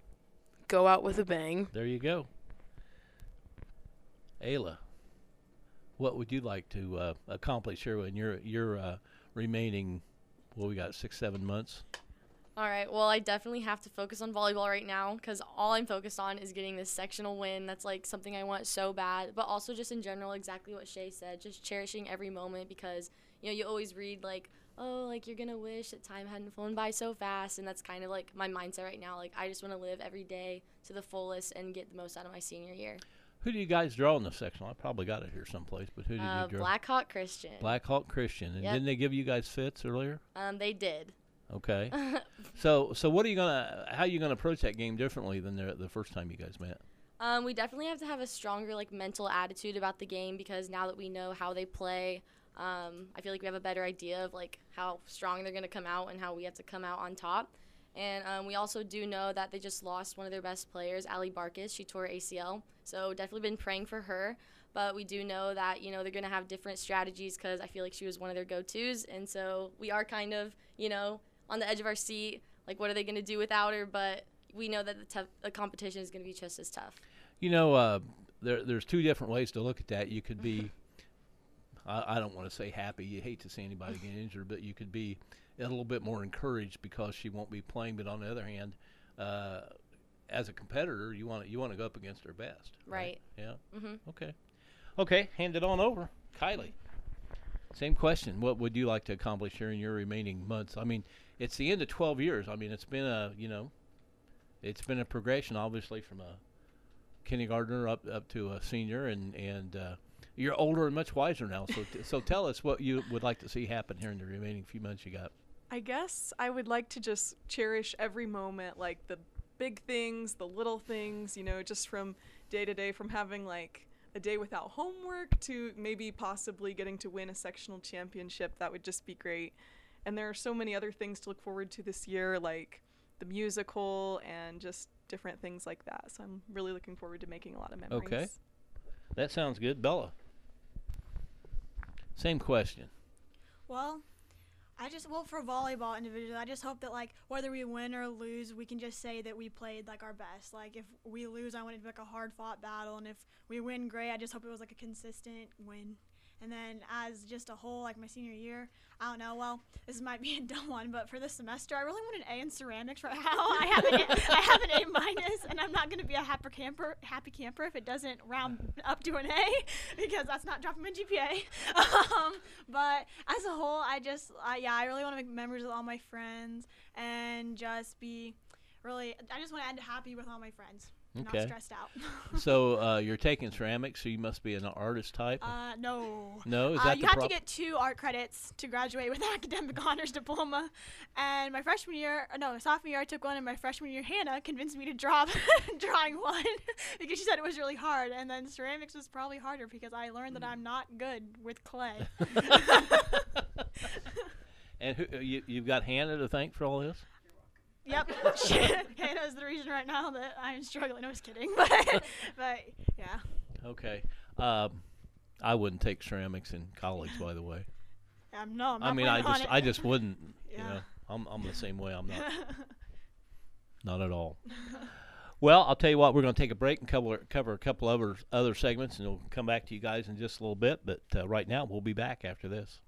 go out with a bang. There you go. Ayla, what would you like to uh, accomplish here in your your uh, remaining? Well, we got six, seven months. All right. Well, I definitely have to focus on volleyball right now because all I'm focused on is getting this sectional win. That's like something I want so bad. But also just in general, exactly what Shay said, just cherishing every moment because you know you always read like, oh, like you're gonna wish that time hadn't flown by so fast, and that's kind of like my mindset right now. Like I just want to live every day to the fullest and get the most out of my senior year. Who do you guys draw in the sectional? I probably got it here someplace, but who did Uh, you draw? Black Hawk Christian. Black Hawk Christian. And Yep. didn't they give you guys fits earlier? Um, they did. Okay. *laughs* so so what are you gonna? How are you gonna approach that game differently than the the first time you guys met? Um, we definitely have to have a stronger like mental attitude about the game because now that we know how they play, um, I feel like we have a better idea of like how strong they're gonna come out and how we have to come out on top. And um, we also do know that they just lost one of their best players, Ali Barkis. She tore ACL, so definitely been praying for her. But we do know that you know they're gonna have different strategies because I feel like she was one of their go-tos, and so we are kind of you know on the edge of our seat. Like, what are they gonna do without her? But we know that the, tough the competition is gonna be just as tough. You know, uh, there there's two different ways to look at that. You could be, *laughs* I, I don't want to say happy. You hate to see anybody get *laughs* injured, but you could be a little bit more encouraged because she won't be playing. But on the other hand, uh, as a competitor, you want you want to go up against her best. Right. Yeah. Mhm. Okay. Okay. Hand it on over, Kylie. Same question. What would you like to accomplish here in your remaining months? I mean, it's the end of 12 years. I mean, it's been a you know, it's been a progression, obviously, from a kindergartner up up to a senior, and and uh, you're older and much wiser now. So t- so tell us what you would like to see happen here in the remaining few months you got. I guess I would like to just cherish every moment, like the big things, the little things, you know, just from day to day, from having like a day without homework to maybe possibly getting to win a sectional championship. That would just be great. And there are so many other things to look forward to this year, like the musical and just different things like that. So I'm really looking forward to making a lot of memories. Okay, that sounds good, Bella. Same question. Well, I just well for volleyball individually, I just hope that like whether we win or lose, we can just say that we played like our best. Like if we lose, I want it to be like a hard fought battle, and if we win, great. I just hope it was like a consistent win, And then as just a whole, like my senior year, I don't know. Well, this might be a *laughs* dumb one, but for this semester, I really want an A in ceramics right *laughs* now. I have an A, I have an A *laughs* minus, and I'm not going to be a happy camper, happy camper if it doesn't round up to an A, because that's not dropping my GPA. Um, but as a whole, I just, yeah, I really want to make memories with all my friends and just be really. I just want to end happy with all my friends. Okay. Not stressed out. *laughs* so uh, you're taking ceramics, so you must be an artist type. Uh, no. No, is uh, that you have to get two art credits to graduate with an *laughs* academic honors diploma. And my freshman year, uh, no, sophomore year, I took one, and my freshman year, Hannah convinced me to drop *laughs* drawing one because she said it was really hard. And then ceramics was probably harder because I learned that I'm not good with clay. And who, uh, you, you've got Hannah to thank for all this. Yep, *laughs* Hannah's *laughs* the reason right now that I'm struggling. No, I was kidding, but *laughs* but yeah. Okay. Um, I wouldn't take ceramics in college, by the way. Um, no, I'm I not mean, I planning just, it. I just wouldn't. You Yeah. know, I'm, I'm the same way. I'm not, not at all. Well, I'll tell you what. We're going to take a break and cover cover a couple other other segments, and we'll come back to you guys in just a little bit. But uh, right now, we'll be back after this.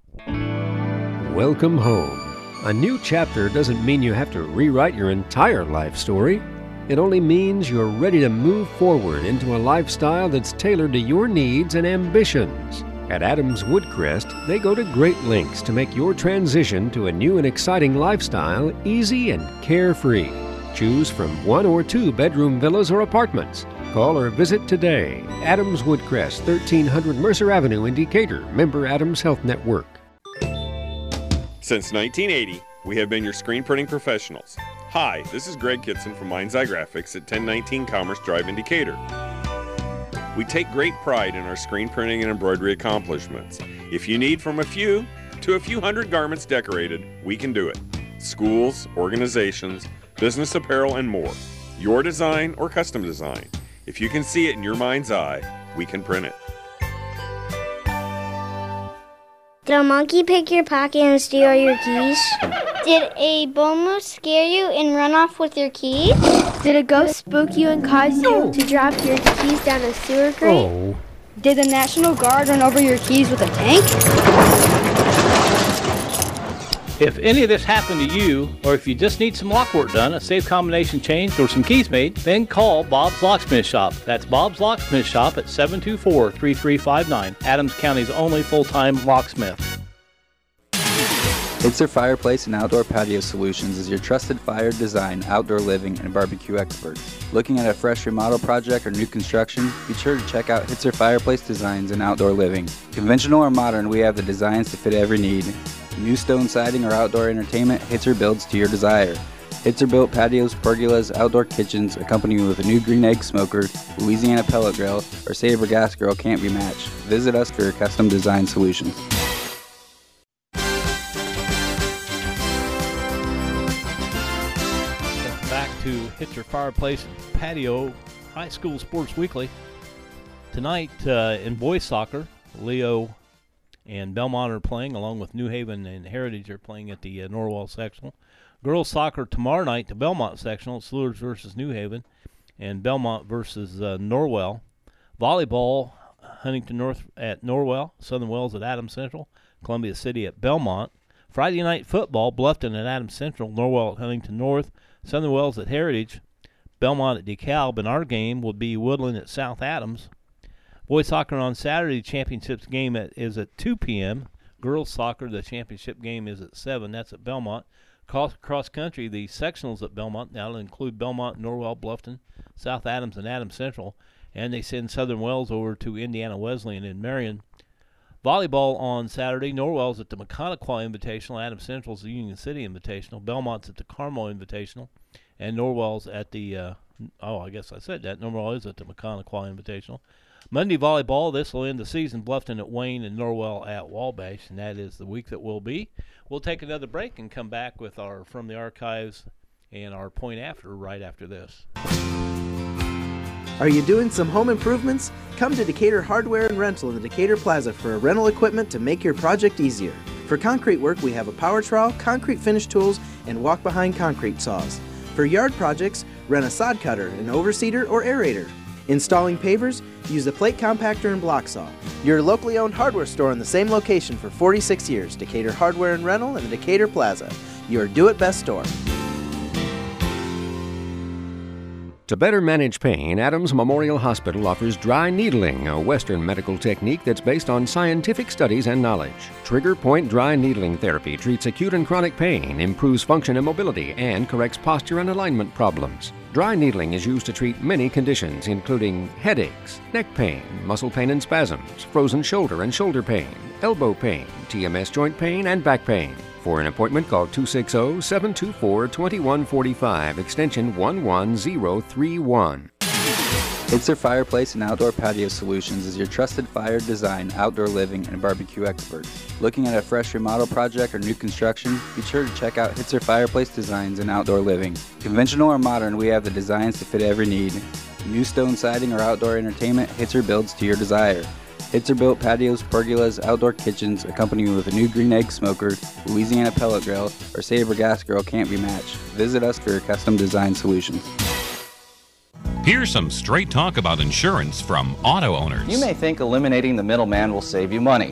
Welcome home. A new chapter doesn't mean you have to rewrite your entire life story. It only means you're ready to move forward into a lifestyle that's tailored to your needs and ambitions. At Adams Woodcrest, they go to great lengths to make your transition to a new and exciting lifestyle easy and carefree. Choose from one or two bedroom villas or apartments. Call or visit today. Adams Woodcrest, 1300 Mercer Avenue in Decatur, member Adams Health Network. Since 1980, we have been your screen printing professionals. Hi, this is Greg Kitson from Mind's Eye Graphics at 1019 Commerce Drive in Decatur. We take great pride in our screen printing and embroidery accomplishments. If you need from a few to a few hundred garments decorated, we can do it. Schools, organizations, business apparel, and more. Your design or custom design. If you can see it in your mind's eye, we can print it. Did a monkey pick your pocket and steal your keys? Did a bull moose scare you and run off with your keys? Did a ghost spook you and cause you to drop your keys down a sewer grate? Oh. Did the National Guard run over your keys with a tank? If any of this happened to you, or if you just need some lock work done, a safe combination changed, or some keys made, then call Bob's Locksmith Shop. That's Bob's Locksmith Shop at 724 3359, Adams County's only full time locksmith. Hitzer Fireplace and Outdoor Patio Solutions is your trusted fire design, outdoor living, and barbecue expert. Looking at a fresh remodel project or new construction? Be sure to check out Hitzer Fireplace Designs and Outdoor Living. Conventional or modern, we have the designs to fit every need. New stone siding or outdoor entertainment, Hitzer builds to your desire. Hitzer built patios, pergolas, outdoor kitchens, accompanied with a new green egg smoker, Louisiana pellet grill, or Sabre gas grill can't be matched. Visit us for your custom design solutions. Back to Hitzer Fireplace Patio High School Sports Weekly. Tonight uh, in boys soccer, Leo and Bellmont are playing, along with New Haven and Heritage are playing at the uh, Norwell sectional. Girls soccer tomorrow night, the Bellmont sectional, Luers versus New Haven, and Bellmont versus uh, Norwell. Volleyball, Huntington North at Norwell, Southern Wells at Adams Central, Columbia City at Bellmont. Friday night football, Bluffton at Adams Central, Norwell at Huntington North, Southern Wells at Heritage, Bellmont at DeKalb, and our game will be Woodland at South Adams. Boys soccer on Saturday, championships game at, is at 2 p.m. Girls soccer, the championship game is at 7. That's at Bellmont. Cross, cross country, the sectionals at Bellmont now include Bellmont, Norwell, Bluffton, South Adams, and Adams Central. And they send Southern Wells over to Indiana Wesleyan in Marion. Volleyball on Saturday. Norwell's at the Maconaquah Invitational. Adams Central's the Union City Invitational. Bellmont's at the Carmel Invitational. And Norwell's at the, uh, oh, I guess I said that. Norwell is at the Maconaquah Invitational. Monday volleyball, this will end the season. Bluffton at Wayne and Norwell at Wabash, and that is the week that will be. We'll take another break and come back with our From the Archives and our point after right after this. Are you doing some home improvements? Come to Decatur Hardware and Rental in the Decatur Plaza for a rental equipment to make your project easier. For concrete work, we have a power trowel, concrete finish tools, and walk behind concrete saws. For yard projects, rent a sod cutter, an overseeder, or aerator. Installing pavers? Use the plate compactor and block saw. Your locally owned hardware store in the same location for 46 years Decatur Hardware and Rental in the Decatur Plaza. Your do it best store. To better manage pain, Adams Memorial Hospital offers dry needling, a Western medical technique that's based on scientific studies and knowledge. Trigger point dry needling therapy treats acute and chronic pain, improves function and mobility, and corrects posture and alignment problems. Dry needling is used to treat many conditions, including headaches, neck pain, muscle pain and spasms, frozen shoulder and shoulder pain, elbow pain, TMJ joint pain, and back pain. For an appointment, call 260 724 2145, extension 11031. Hitzer Fireplace and Outdoor Patio Solutions is your trusted fire design, outdoor living, and barbecue expert. Looking at a fresh remodel project or new construction? Be sure to check out Hitzer Fireplace Designs and Outdoor Living. Conventional or modern, we have the designs to fit every need. New stone siding or outdoor entertainment, Hitzer builds to your desire. Hitzer built patios, pergolas, outdoor kitchens, accompanied with a new green egg smoker, Louisiana pellet grill, or Sabre gas grill can't be matched. Visit us for your custom design solutions. Here's some straight talk about insurance from auto owners. You may think eliminating the middleman will save you money.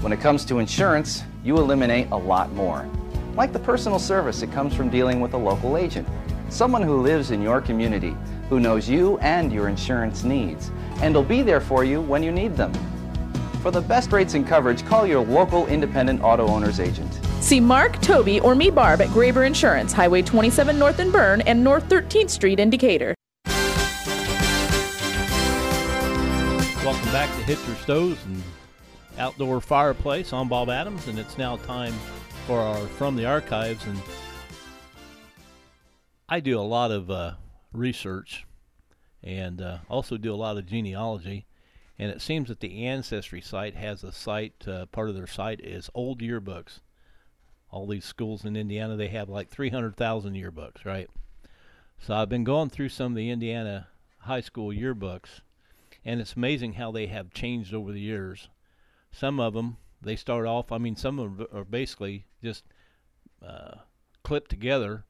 When it comes to insurance, you eliminate a lot more. Like the personal service that comes from dealing with a local agent. Someone who lives in your community, who knows you and your insurance needs, and will be there for you when you need them. For the best rates and coverage, call your local independent auto owner's agent. See Mark, Toby, or me, Barb, at Graber Insurance, Highway 27 North in Berne and North 13th Street in Decatur. Welcome back to Hitzer Stoves and Outdoor Fireplace. I'm Bob Adams, and it's now time for our From the Archives. And I do a lot of uh, research and uh, also do a lot of genealogy. And it seems that the Ancestry site has a site, uh, part of their site is old yearbooks. All these schools in Indiana, they have like 300,000 yearbooks, right? So I've been going through some of the Indiana high school yearbooks, and it's amazing how they have changed over the years. Some of them, they start off, I mean, some of them are basically just uh, clipped together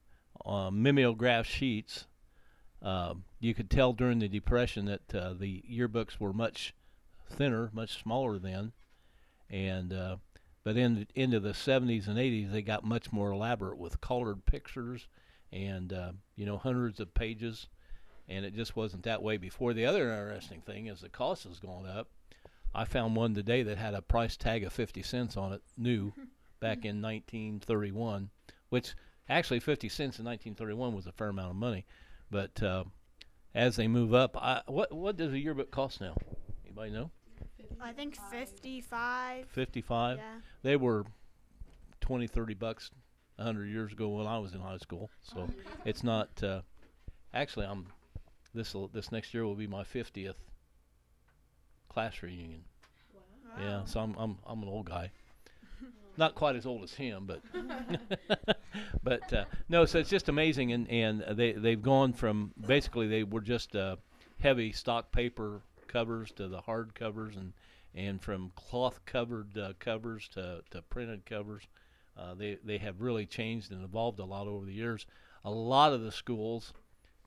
on mimeograph sheets. Uh, you could tell during the Depression that uh, the yearbooks were much thinner, much smaller then, and uh, but in into the 70s and 80s they got much more elaborate with colored pictures and uh, you know hundreds of pages, and it just wasn't that way before. The other interesting thing is the cost has gone up. I found one today that had a price tag of 50 cents on it, new, *laughs* back in 1931, which actually 50 cents in 1931 was a fair amount of money. But uh, as they move up, I, what what does a yearbook cost now? Anybody know? I think 55. 55. Yeah. They were 20, 30 bucks 100 years ago when I was in high school. So *laughs* it's not. Uh, actually, I'm this this next year will be my 50th class reunion. Yeah, so I'm I'm I'm an old guy. *laughs* Not quite as old as him, but *laughs* but uh, no. So it's just amazing, and and they they've gone from basically they were just uh, heavy stock paper covers to the hard covers, and and from cloth covered uh, covers to, to printed covers. Uh, they they have really changed and evolved a lot over the years. A lot of the schools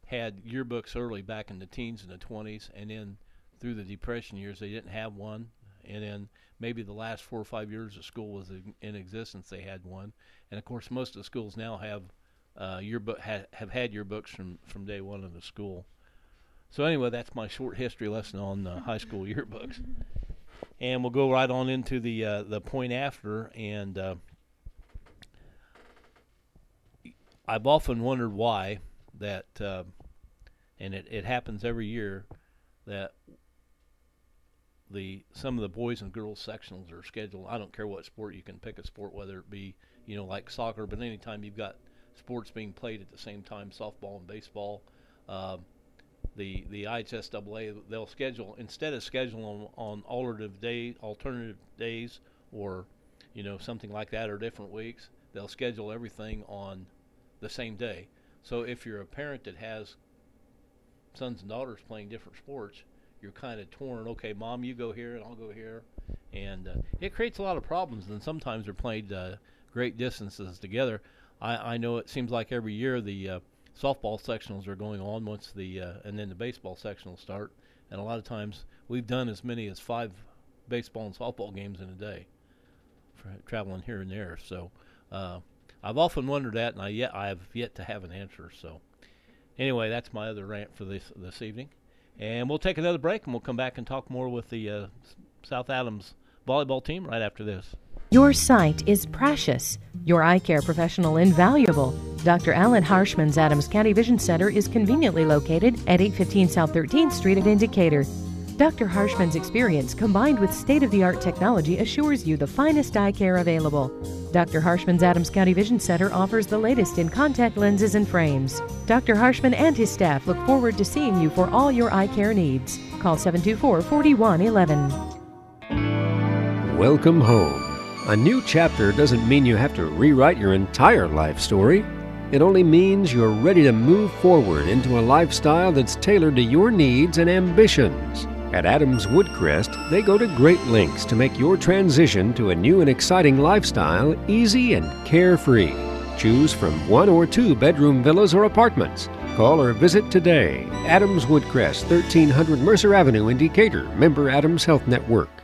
had yearbooks early back in the teens and the 20s, and then through the depression years they didn't have one, and then maybe the last four or five years of school was in, existence they had one, and of course most of the schools now have uh, yearbook ha- have had yearbooks from from day one of the school. So anyway, that's my short history lesson on uh, high school *laughs* yearbooks, and we'll go right on into the uh, the point after and. Uh, I've often wondered why that, uh, and it, it happens every year, that the some of the boys and girls sectionals are scheduled. I don't care what sport you can pick a sport, whether it be you know like soccer, but anytime you've got sports being played at the same time, softball and baseball, uh, the the IHSAA they'll schedule instead of scheduling on alternative day alternative days or you know something like that or different weeks, they'll schedule everything on the same day. So if you're a parent that has sons and daughters playing different sports, you're kind of torn. Okay, mom, you go here and I'll go here, and uh, it creates a lot of problems. And sometimes they're played uh, great distances together. I, I know it seems like every year the uh, softball sectionals are going on once the uh, and then the baseball sectionals start, and a lot of times we've done as many as five baseball and softball games in a day, traveling here and there. So uh, I've often wondered that, and I yet I have yet to have an answer. So anyway, that's my other rant for this this evening, and we'll take another break, and we'll come back and talk more with the uh, South Adams volleyball team right after this. Your sight is precious. Your eye care professional invaluable. Dr. Alan Harshman's Adams County Vision Center is conveniently located at 815 South 13th Street at Indicator. Dr. Harshman's experience combined with state of the art technology assures you the finest eye care available. Dr. Harshman's Adams County Vision Center offers the latest in contact lenses and frames. Dr. Harshman and his staff look forward to seeing you for all your eye care needs. Call 724 4111. Welcome home. A new chapter doesn't mean you have to rewrite your entire life story. It only means you're ready to move forward into a lifestyle that's tailored to your needs and ambitions. At Adams Woodcrest, they go to great lengths to make your transition to a new and exciting lifestyle easy and carefree. Choose from one or two bedroom villas or apartments. Call or visit today. Adams Woodcrest, 1300 Mercer Avenue in Decatur, member Adams Health Network.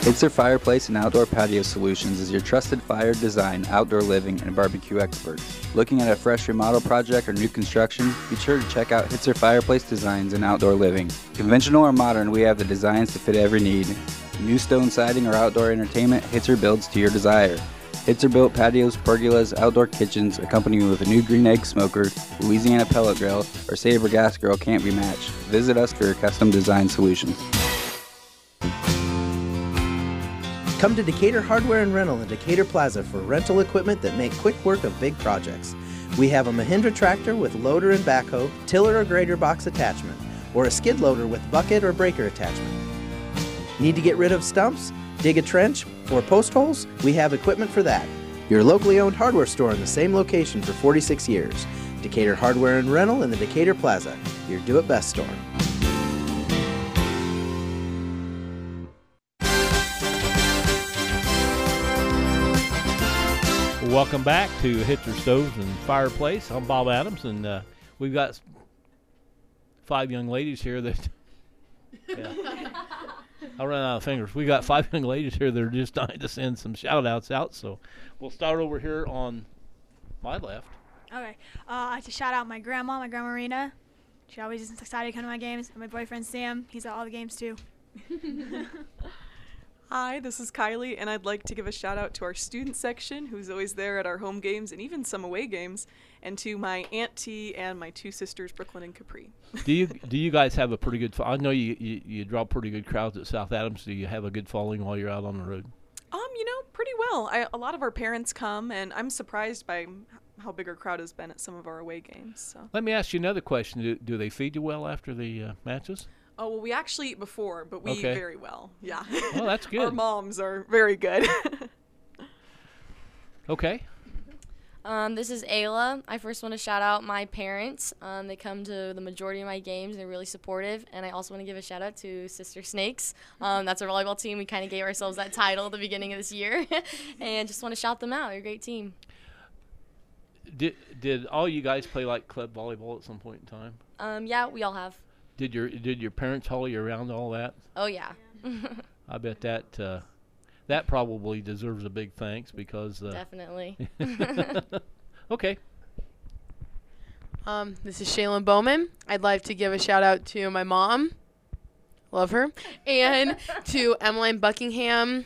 Hitzer Fireplace and Outdoor Patio Solutions is your trusted fire design, outdoor living, and barbecue expert. Looking at a fresh remodel project or new construction? Be sure to check out Hitzer Fireplace Designs and Outdoor Living. Conventional or modern, we have the designs to fit every need. New stone siding or outdoor entertainment, Hitzer builds to your desire. Hitzer built patios, pergolas, outdoor kitchens, accompanied with a new green egg smoker, Louisiana pellet grill, or Sabre gas grill can't be matched. Visit us for your custom design solutions. Come to Decatur Hardware and Rental in Decatur Plaza for rental equipment that make quick work of big projects. We have a Mahindra tractor with loader and backhoe, tiller or grader box attachment, or a skid loader with bucket or breaker attachment. Need to get rid of stumps, dig a trench, or post holes? We have equipment for that. Your locally owned hardware store in the same location for 46 years. Decatur Hardware and Rental in the Decatur Plaza, your do it best store. Welcome back to Hitzer Stoves and Fireplace. I'm Bob Adams, and uh, we've got five young ladies here that. *laughs* Yeah. I'll run out of fingers. We got five young ladies here that are just dying to send some shout outs out. So we'll start over here on my left. Okay. Uh, I have to shout out my grandma, my grandma Marina. She always is excited to come to my games. And my boyfriend Sam. He's at all the games too. *laughs* Hi, this is Kylie, and I'd like to give a shout out to our student section, who's always there at our home games and even some away games, and to my auntie and my two sisters, Brooklyn and Capri. *laughs* do you do you guys have a pretty good? I know you, you you draw pretty good crowds at South Adams. Do you have a good following while you're out on the road? Um, you know, pretty well. I, a lot of our parents come, and I'm surprised by how big our crowd has been at some of our away games. So. Let me ask you another question. Do, do they feed you well after the uh, matches? Oh well, we actually eat before, but we Okay. eat very well. Yeah. Well, that's *laughs* good. our moms are very good. *laughs* Okay. Um, this is Ayla. I first want to shout out my parents. Um, they come to the majority of my games. They're really supportive. And I also want to give a shout out to Sister Snakes. Um, that's our volleyball team. We kind of gave ourselves that title at the beginning of this year. *laughs* and just want to shout them out. They're a great team. Did did all you guys play like club volleyball at some point in time? Um, yeah, we all have. Did your did your parents haul you around all that? Oh, yeah. *laughs* I bet that *laughs* uh, that probably deserves a big thanks because uh, Definitely. *laughs* okay. Um, this is Shaylin Bowman. I'd like to give a shout out to my mom, love her, and to Emmeline Buckingham, m-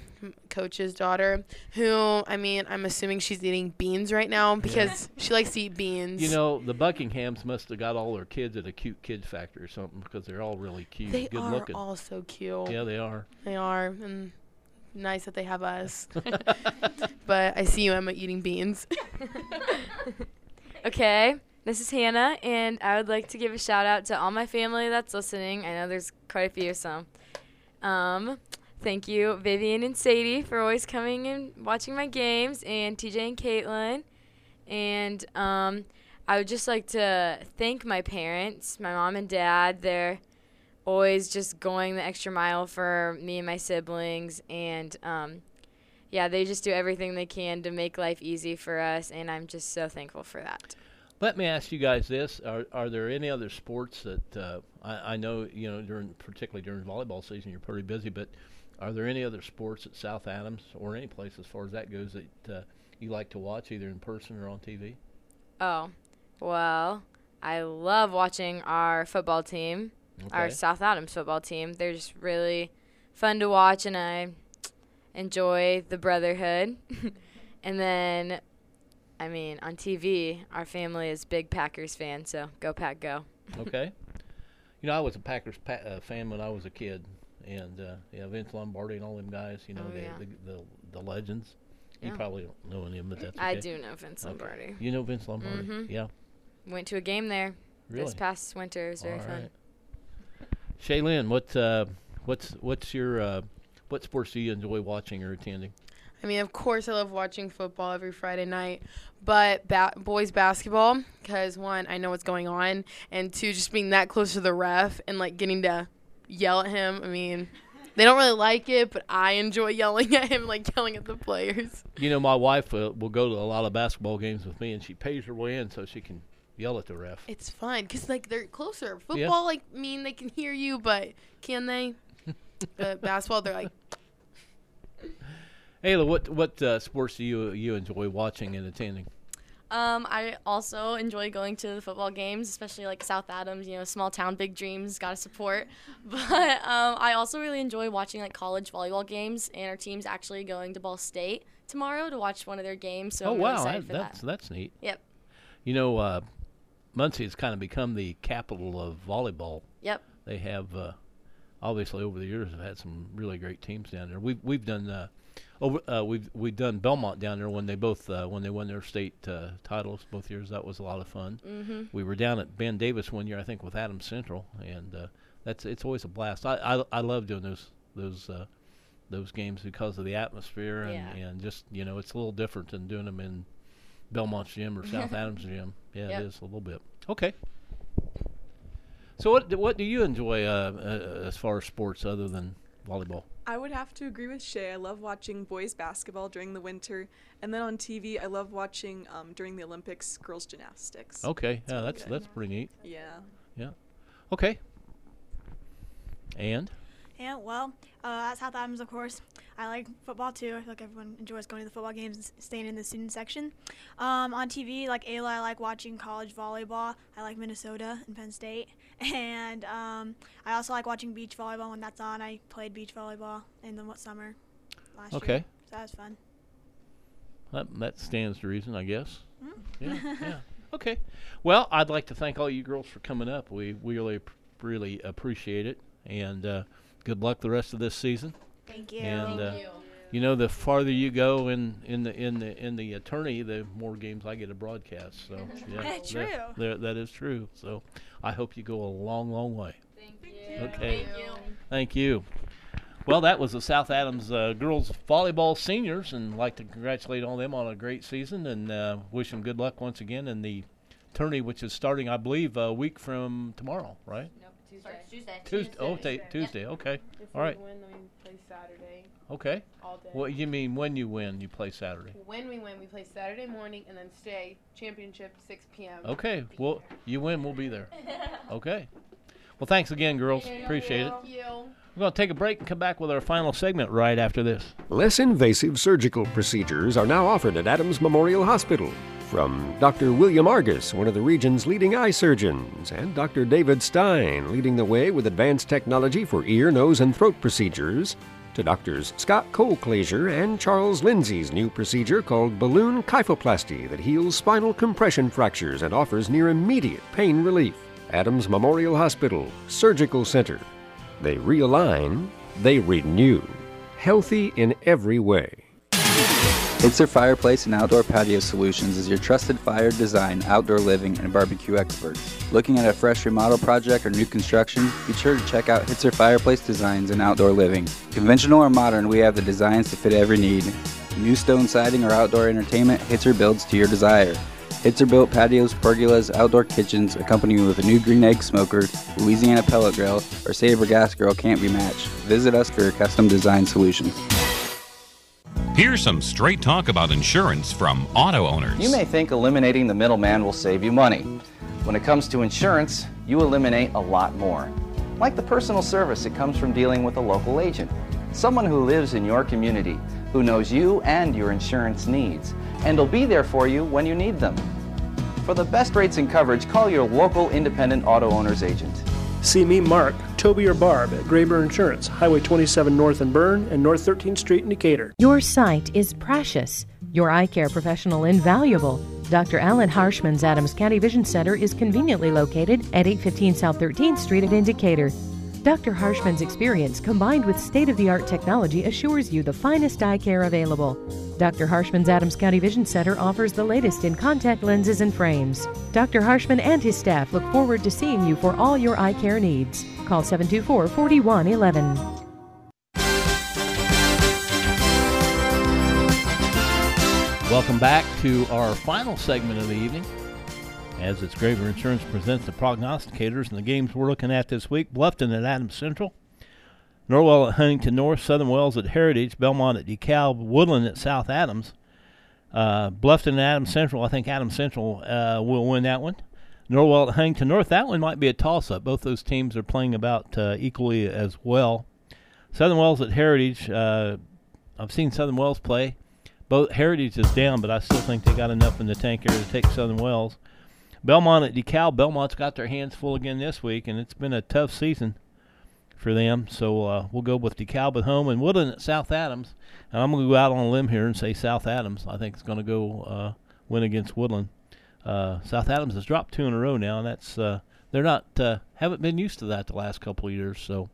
coach's daughter, who I mean, I'm assuming she's eating beans right now because she likes to eat beans. You know, the Buckinghams must have got all their kids at a cute kid factory or something because they're all really cute, they good are looking. all so cute. Yeah, they are. They are, and nice that they have us. *laughs* *laughs* but I see you, Emma, eating beans. *laughs* Okay, this is Hannah, and I would like to give a shout out to all my family that's listening. I know there's quite a few, so um, thank you, Vivian and Sadie, for always coming and watching my games, and TJ and Caitlin. And um, I would just like to thank my parents, my mom and dad. They're always just going the extra mile for me and my siblings, and um, yeah, they just do everything they can to make life easy for us, and I'm just so thankful for that. Let me ask you guys this: Are are there any other sports that uh, I, I know you know during particularly during volleyball season you're pretty busy, but are there any other sports at South Adams or any place as far as that goes that uh, you like to watch either in person or on TV? Oh, well, I love watching our football team, our South Adams football team. They're just really fun to watch, and I enjoy the brotherhood. *laughs* and then, I mean, on TV, our family is big Packers fans, so go Pack, go. okay. You know, I was a Packers pa- uh, fan when I was a kid, and uh, yeah, Vince Lombardi and all them guys. You know, Oh, they, yeah. the, the the legends. You probably don't know any of them, but that's okay. I do know Vince Okay. Lombardi. You know Vince Lombardi? Mhm. Yeah. Went to a game there Really? this past winter. It was very All fun. right. Shaylin, what uh, what's what's your uh, what sports do you enjoy watching or attending? I mean, of course, I love watching football every Friday night, but ba- boys basketball because one, I know what's going on, and two, just being that close to the ref and like getting to yell at him. I mean, they don't really like it, but I enjoy *laughs* yelling at him, like yelling at the players. You know, my wife uh, will go to a lot of basketball games with me, and she pays her way in so she can yell at the ref. It's fun because like they're closer. Football, like mean they can hear you, but can they? *laughs* but basketball, they're like, Ayla, what what uh, sports do you you enjoy watching and attending? Um, I also enjoy going to the football games, especially like South Adams, you know, small town, big dreams, gotta support. *laughs* But um, I also really enjoy watching like college volleyball games, and our team's actually going to Ball State tomorrow to watch one of their games. So oh I'm really wow, excited that, for that's that. that's neat. Yep. You know, uh, Muncie has kind of become the capital of volleyball. Yep. They have uh, obviously over the years have had some really great teams down there. We've we've done uh, over uh, we've we've done Bellmont down there when they both uh, when they won their state uh, titles both years. That was a lot of fun. Mhm. We were down at Ben Davis one year, I think, with Adams Central, and uh, that's it's always a blast. I I, I love doing those those. Uh, those games because of the atmosphere and, Yeah. and just you know it's a little different than doing them in Bellmont's gym or *laughs* South Adams gym. Yeah, Yep. it is a little bit. Okay. So what do- what do you enjoy uh, uh, as far as sports other than volleyball? I would have to agree with Shay. I love watching boys basketball during the winter, and then on TV, I love watching um, during the Olympics girls gymnastics. Okay, It's yeah, really that's good. that's pretty neat. Yeah. Yeah. Okay. And Yeah, well, uh, at South Adams, of course, I like football too. I feel like everyone enjoys going to the football games and staying in the student section. Um, on TV, like Ayla, I like watching college volleyball. I like Minnesota and Penn State. *laughs* And um, I also like watching beach volleyball when that's on. I played beach volleyball in the mo- summer last year. Okay. So that was fun. that that stands to reason, I guess. Mm. Yeah. *laughs* yeah. Okay. Well, I'd like to thank all you girls for coming up. We we really really appreciate it, and uh, good luck the rest of this season. Thank you. And Thank uh, you. you know, the farther you go in in the in the in the attorney, the more games I get to broadcast. So *laughs* yeah, That's that- true. that- that is true. So I hope you go a long, long way. Thank you. Okay. Thank you. Thank you. Well, that was the South Adams uh, girls volleyball seniors, and like to congratulate all them on a great season, and uh, wish them good luck once again in the tourney, which is starting, I believe, a week from tomorrow, right? Nope, Tuesday. Tuesday. Tuesday. Oh, ta- Tuesday. Okay. If All right. win, then we play Saturday. Okay. All day. What you mean when you win, you play Saturday? When we win, we play Saturday morning and then stay championship 6 p.m. Okay. Well, you win, we'll be there. *laughs* Okay. Well, thanks again, girls. Appreciate it. Thank you. We're going to take a break and come back with our final segment right after this. Less invasive surgical procedures are now offered at Adams Memorial Hospital. From Dr. William Argus, one of the region's leading eye surgeons, and Dr. David Stein, leading the way with advanced technology for ear, nose, and throat procedures, to doctors Scott Colclasure and Charles Lindsay's new procedure called balloon kyphoplasty that heals spinal compression fractures and offers near immediate pain relief. Adams Memorial Hospital, Surgical Center. They realign, they renew. Healthy in every way. Hitzer Fireplace and Outdoor Patio Solutions is your trusted fire design, outdoor living, and barbecue expert. Looking at a fresh remodel project or new construction? Be sure to check out Hitzer Fireplace Designs and Outdoor Living. Conventional or modern, we have the designs to fit every need. New stone siding or outdoor entertainment, Hitzer builds to your desire. Hitzer built patios, pergolas, outdoor kitchens, accompanied with a new green egg smoker, Louisiana pellet grill, or Sabre gas grill can't be matched. Visit us for your custom design solutions. Here's some straight talk about insurance from auto owners. You may think eliminating the middleman will save you money. When it comes to insurance, you eliminate a lot more. Like the personal service that comes from dealing with a local agent. Someone who lives in your community, who knows you and your insurance needs, and will be there for you when you need them. For the best rates and coverage, call your local independent auto owner's agent. See me, Mark, Toby, or Barb at Graber Insurance, Highway 27 North in Berne and North 13th Street in Decatur. Your sight is precious, your eye care professional invaluable. Dr. Alan Harshman's Adams County Vision Center is conveniently located at 815 South 13th Street in Decatur. Dr. Harshman's experience combined with state of the art technology assures you the finest eye care available. Dr. Harshman's Adams County Vision Center offers the latest in contact lenses and frames. Dr. Harshman and his staff look forward to seeing you for all your eye care needs. Call 724 4111. Welcome back to our final segment of the evening. As it's Graber Insurance presents the prognosticators and the games we're looking at this week Bluffton at Adams Central, Norwell at Huntington North, Southern Wells at Heritage, Bellmont at DeKalb, Woodland at South Adams. Uh, Bluffton and Adams Central, I think Adams Central uh, will win that one. Norwell at Huntington North, that one might be a toss up. Both those teams are playing about uh, equally as well. Southern Wells at Heritage, uh, I've seen Southern Wells play. Both Heritage is down, but I still think they got enough in the tank here to take Southern Wells. Bellmont at DeKalb. Bellmont's got their hands full again this week, and it's been a tough season for them. So uh, we'll go with DeKalb at home and Woodland at South Adams. And I'm going to go out on a limb here and say South Adams. I think it's going to go uh, win against Woodland. Uh, South Adams has dropped two in a row now, and that's uh, they're not uh, haven't been used to that the last couple of years. So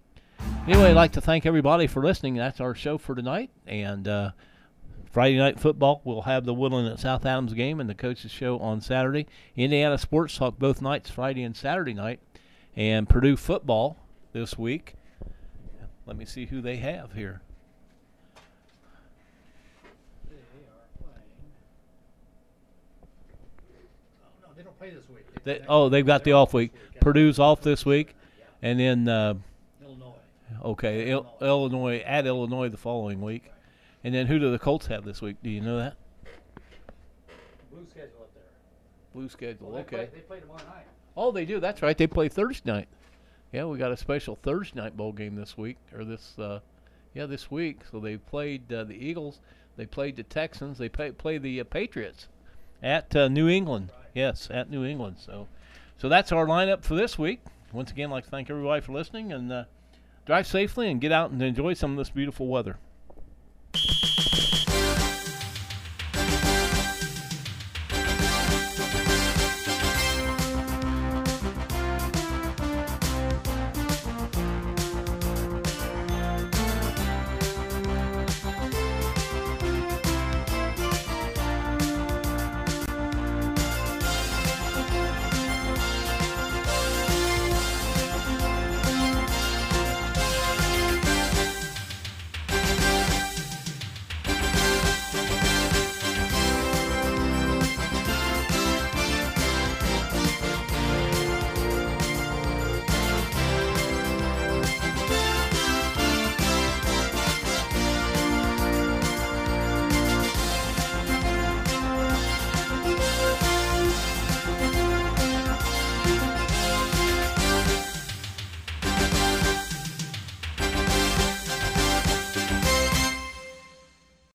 anyway, I'd like to thank everybody for listening. That's our show for tonight, and uh, Friday night football, we'll have the Woodland at South Adams game and the coaches show on Saturday. Indiana Sports Talk both nights, Friday and Saturday night. And Purdue football this week. Let me see who they have here. They don't play this week. They, oh, they've got the off week. Purdue's off this week, and then uh, Illinois. Okay, Il- Illinois at Illinois the following week, and then who do the Colts have this week? Do you know that? Blue schedule up there. Blue schedule. Well, they okay. Play, they play tomorrow night. Oh, they do. That's right. They play Thursday night. Yeah, we got a special Thursday night bowl game this week, or this, uh, yeah, this week. So they played uh, the Eagles. They played the Texans. They play, play the uh, Patriots at uh, New England yes, at New England. So, so that's our lineup for this week. Once again, I'd like to thank everybody for listening and uh, drive safely and get out and enjoy some of this beautiful weather.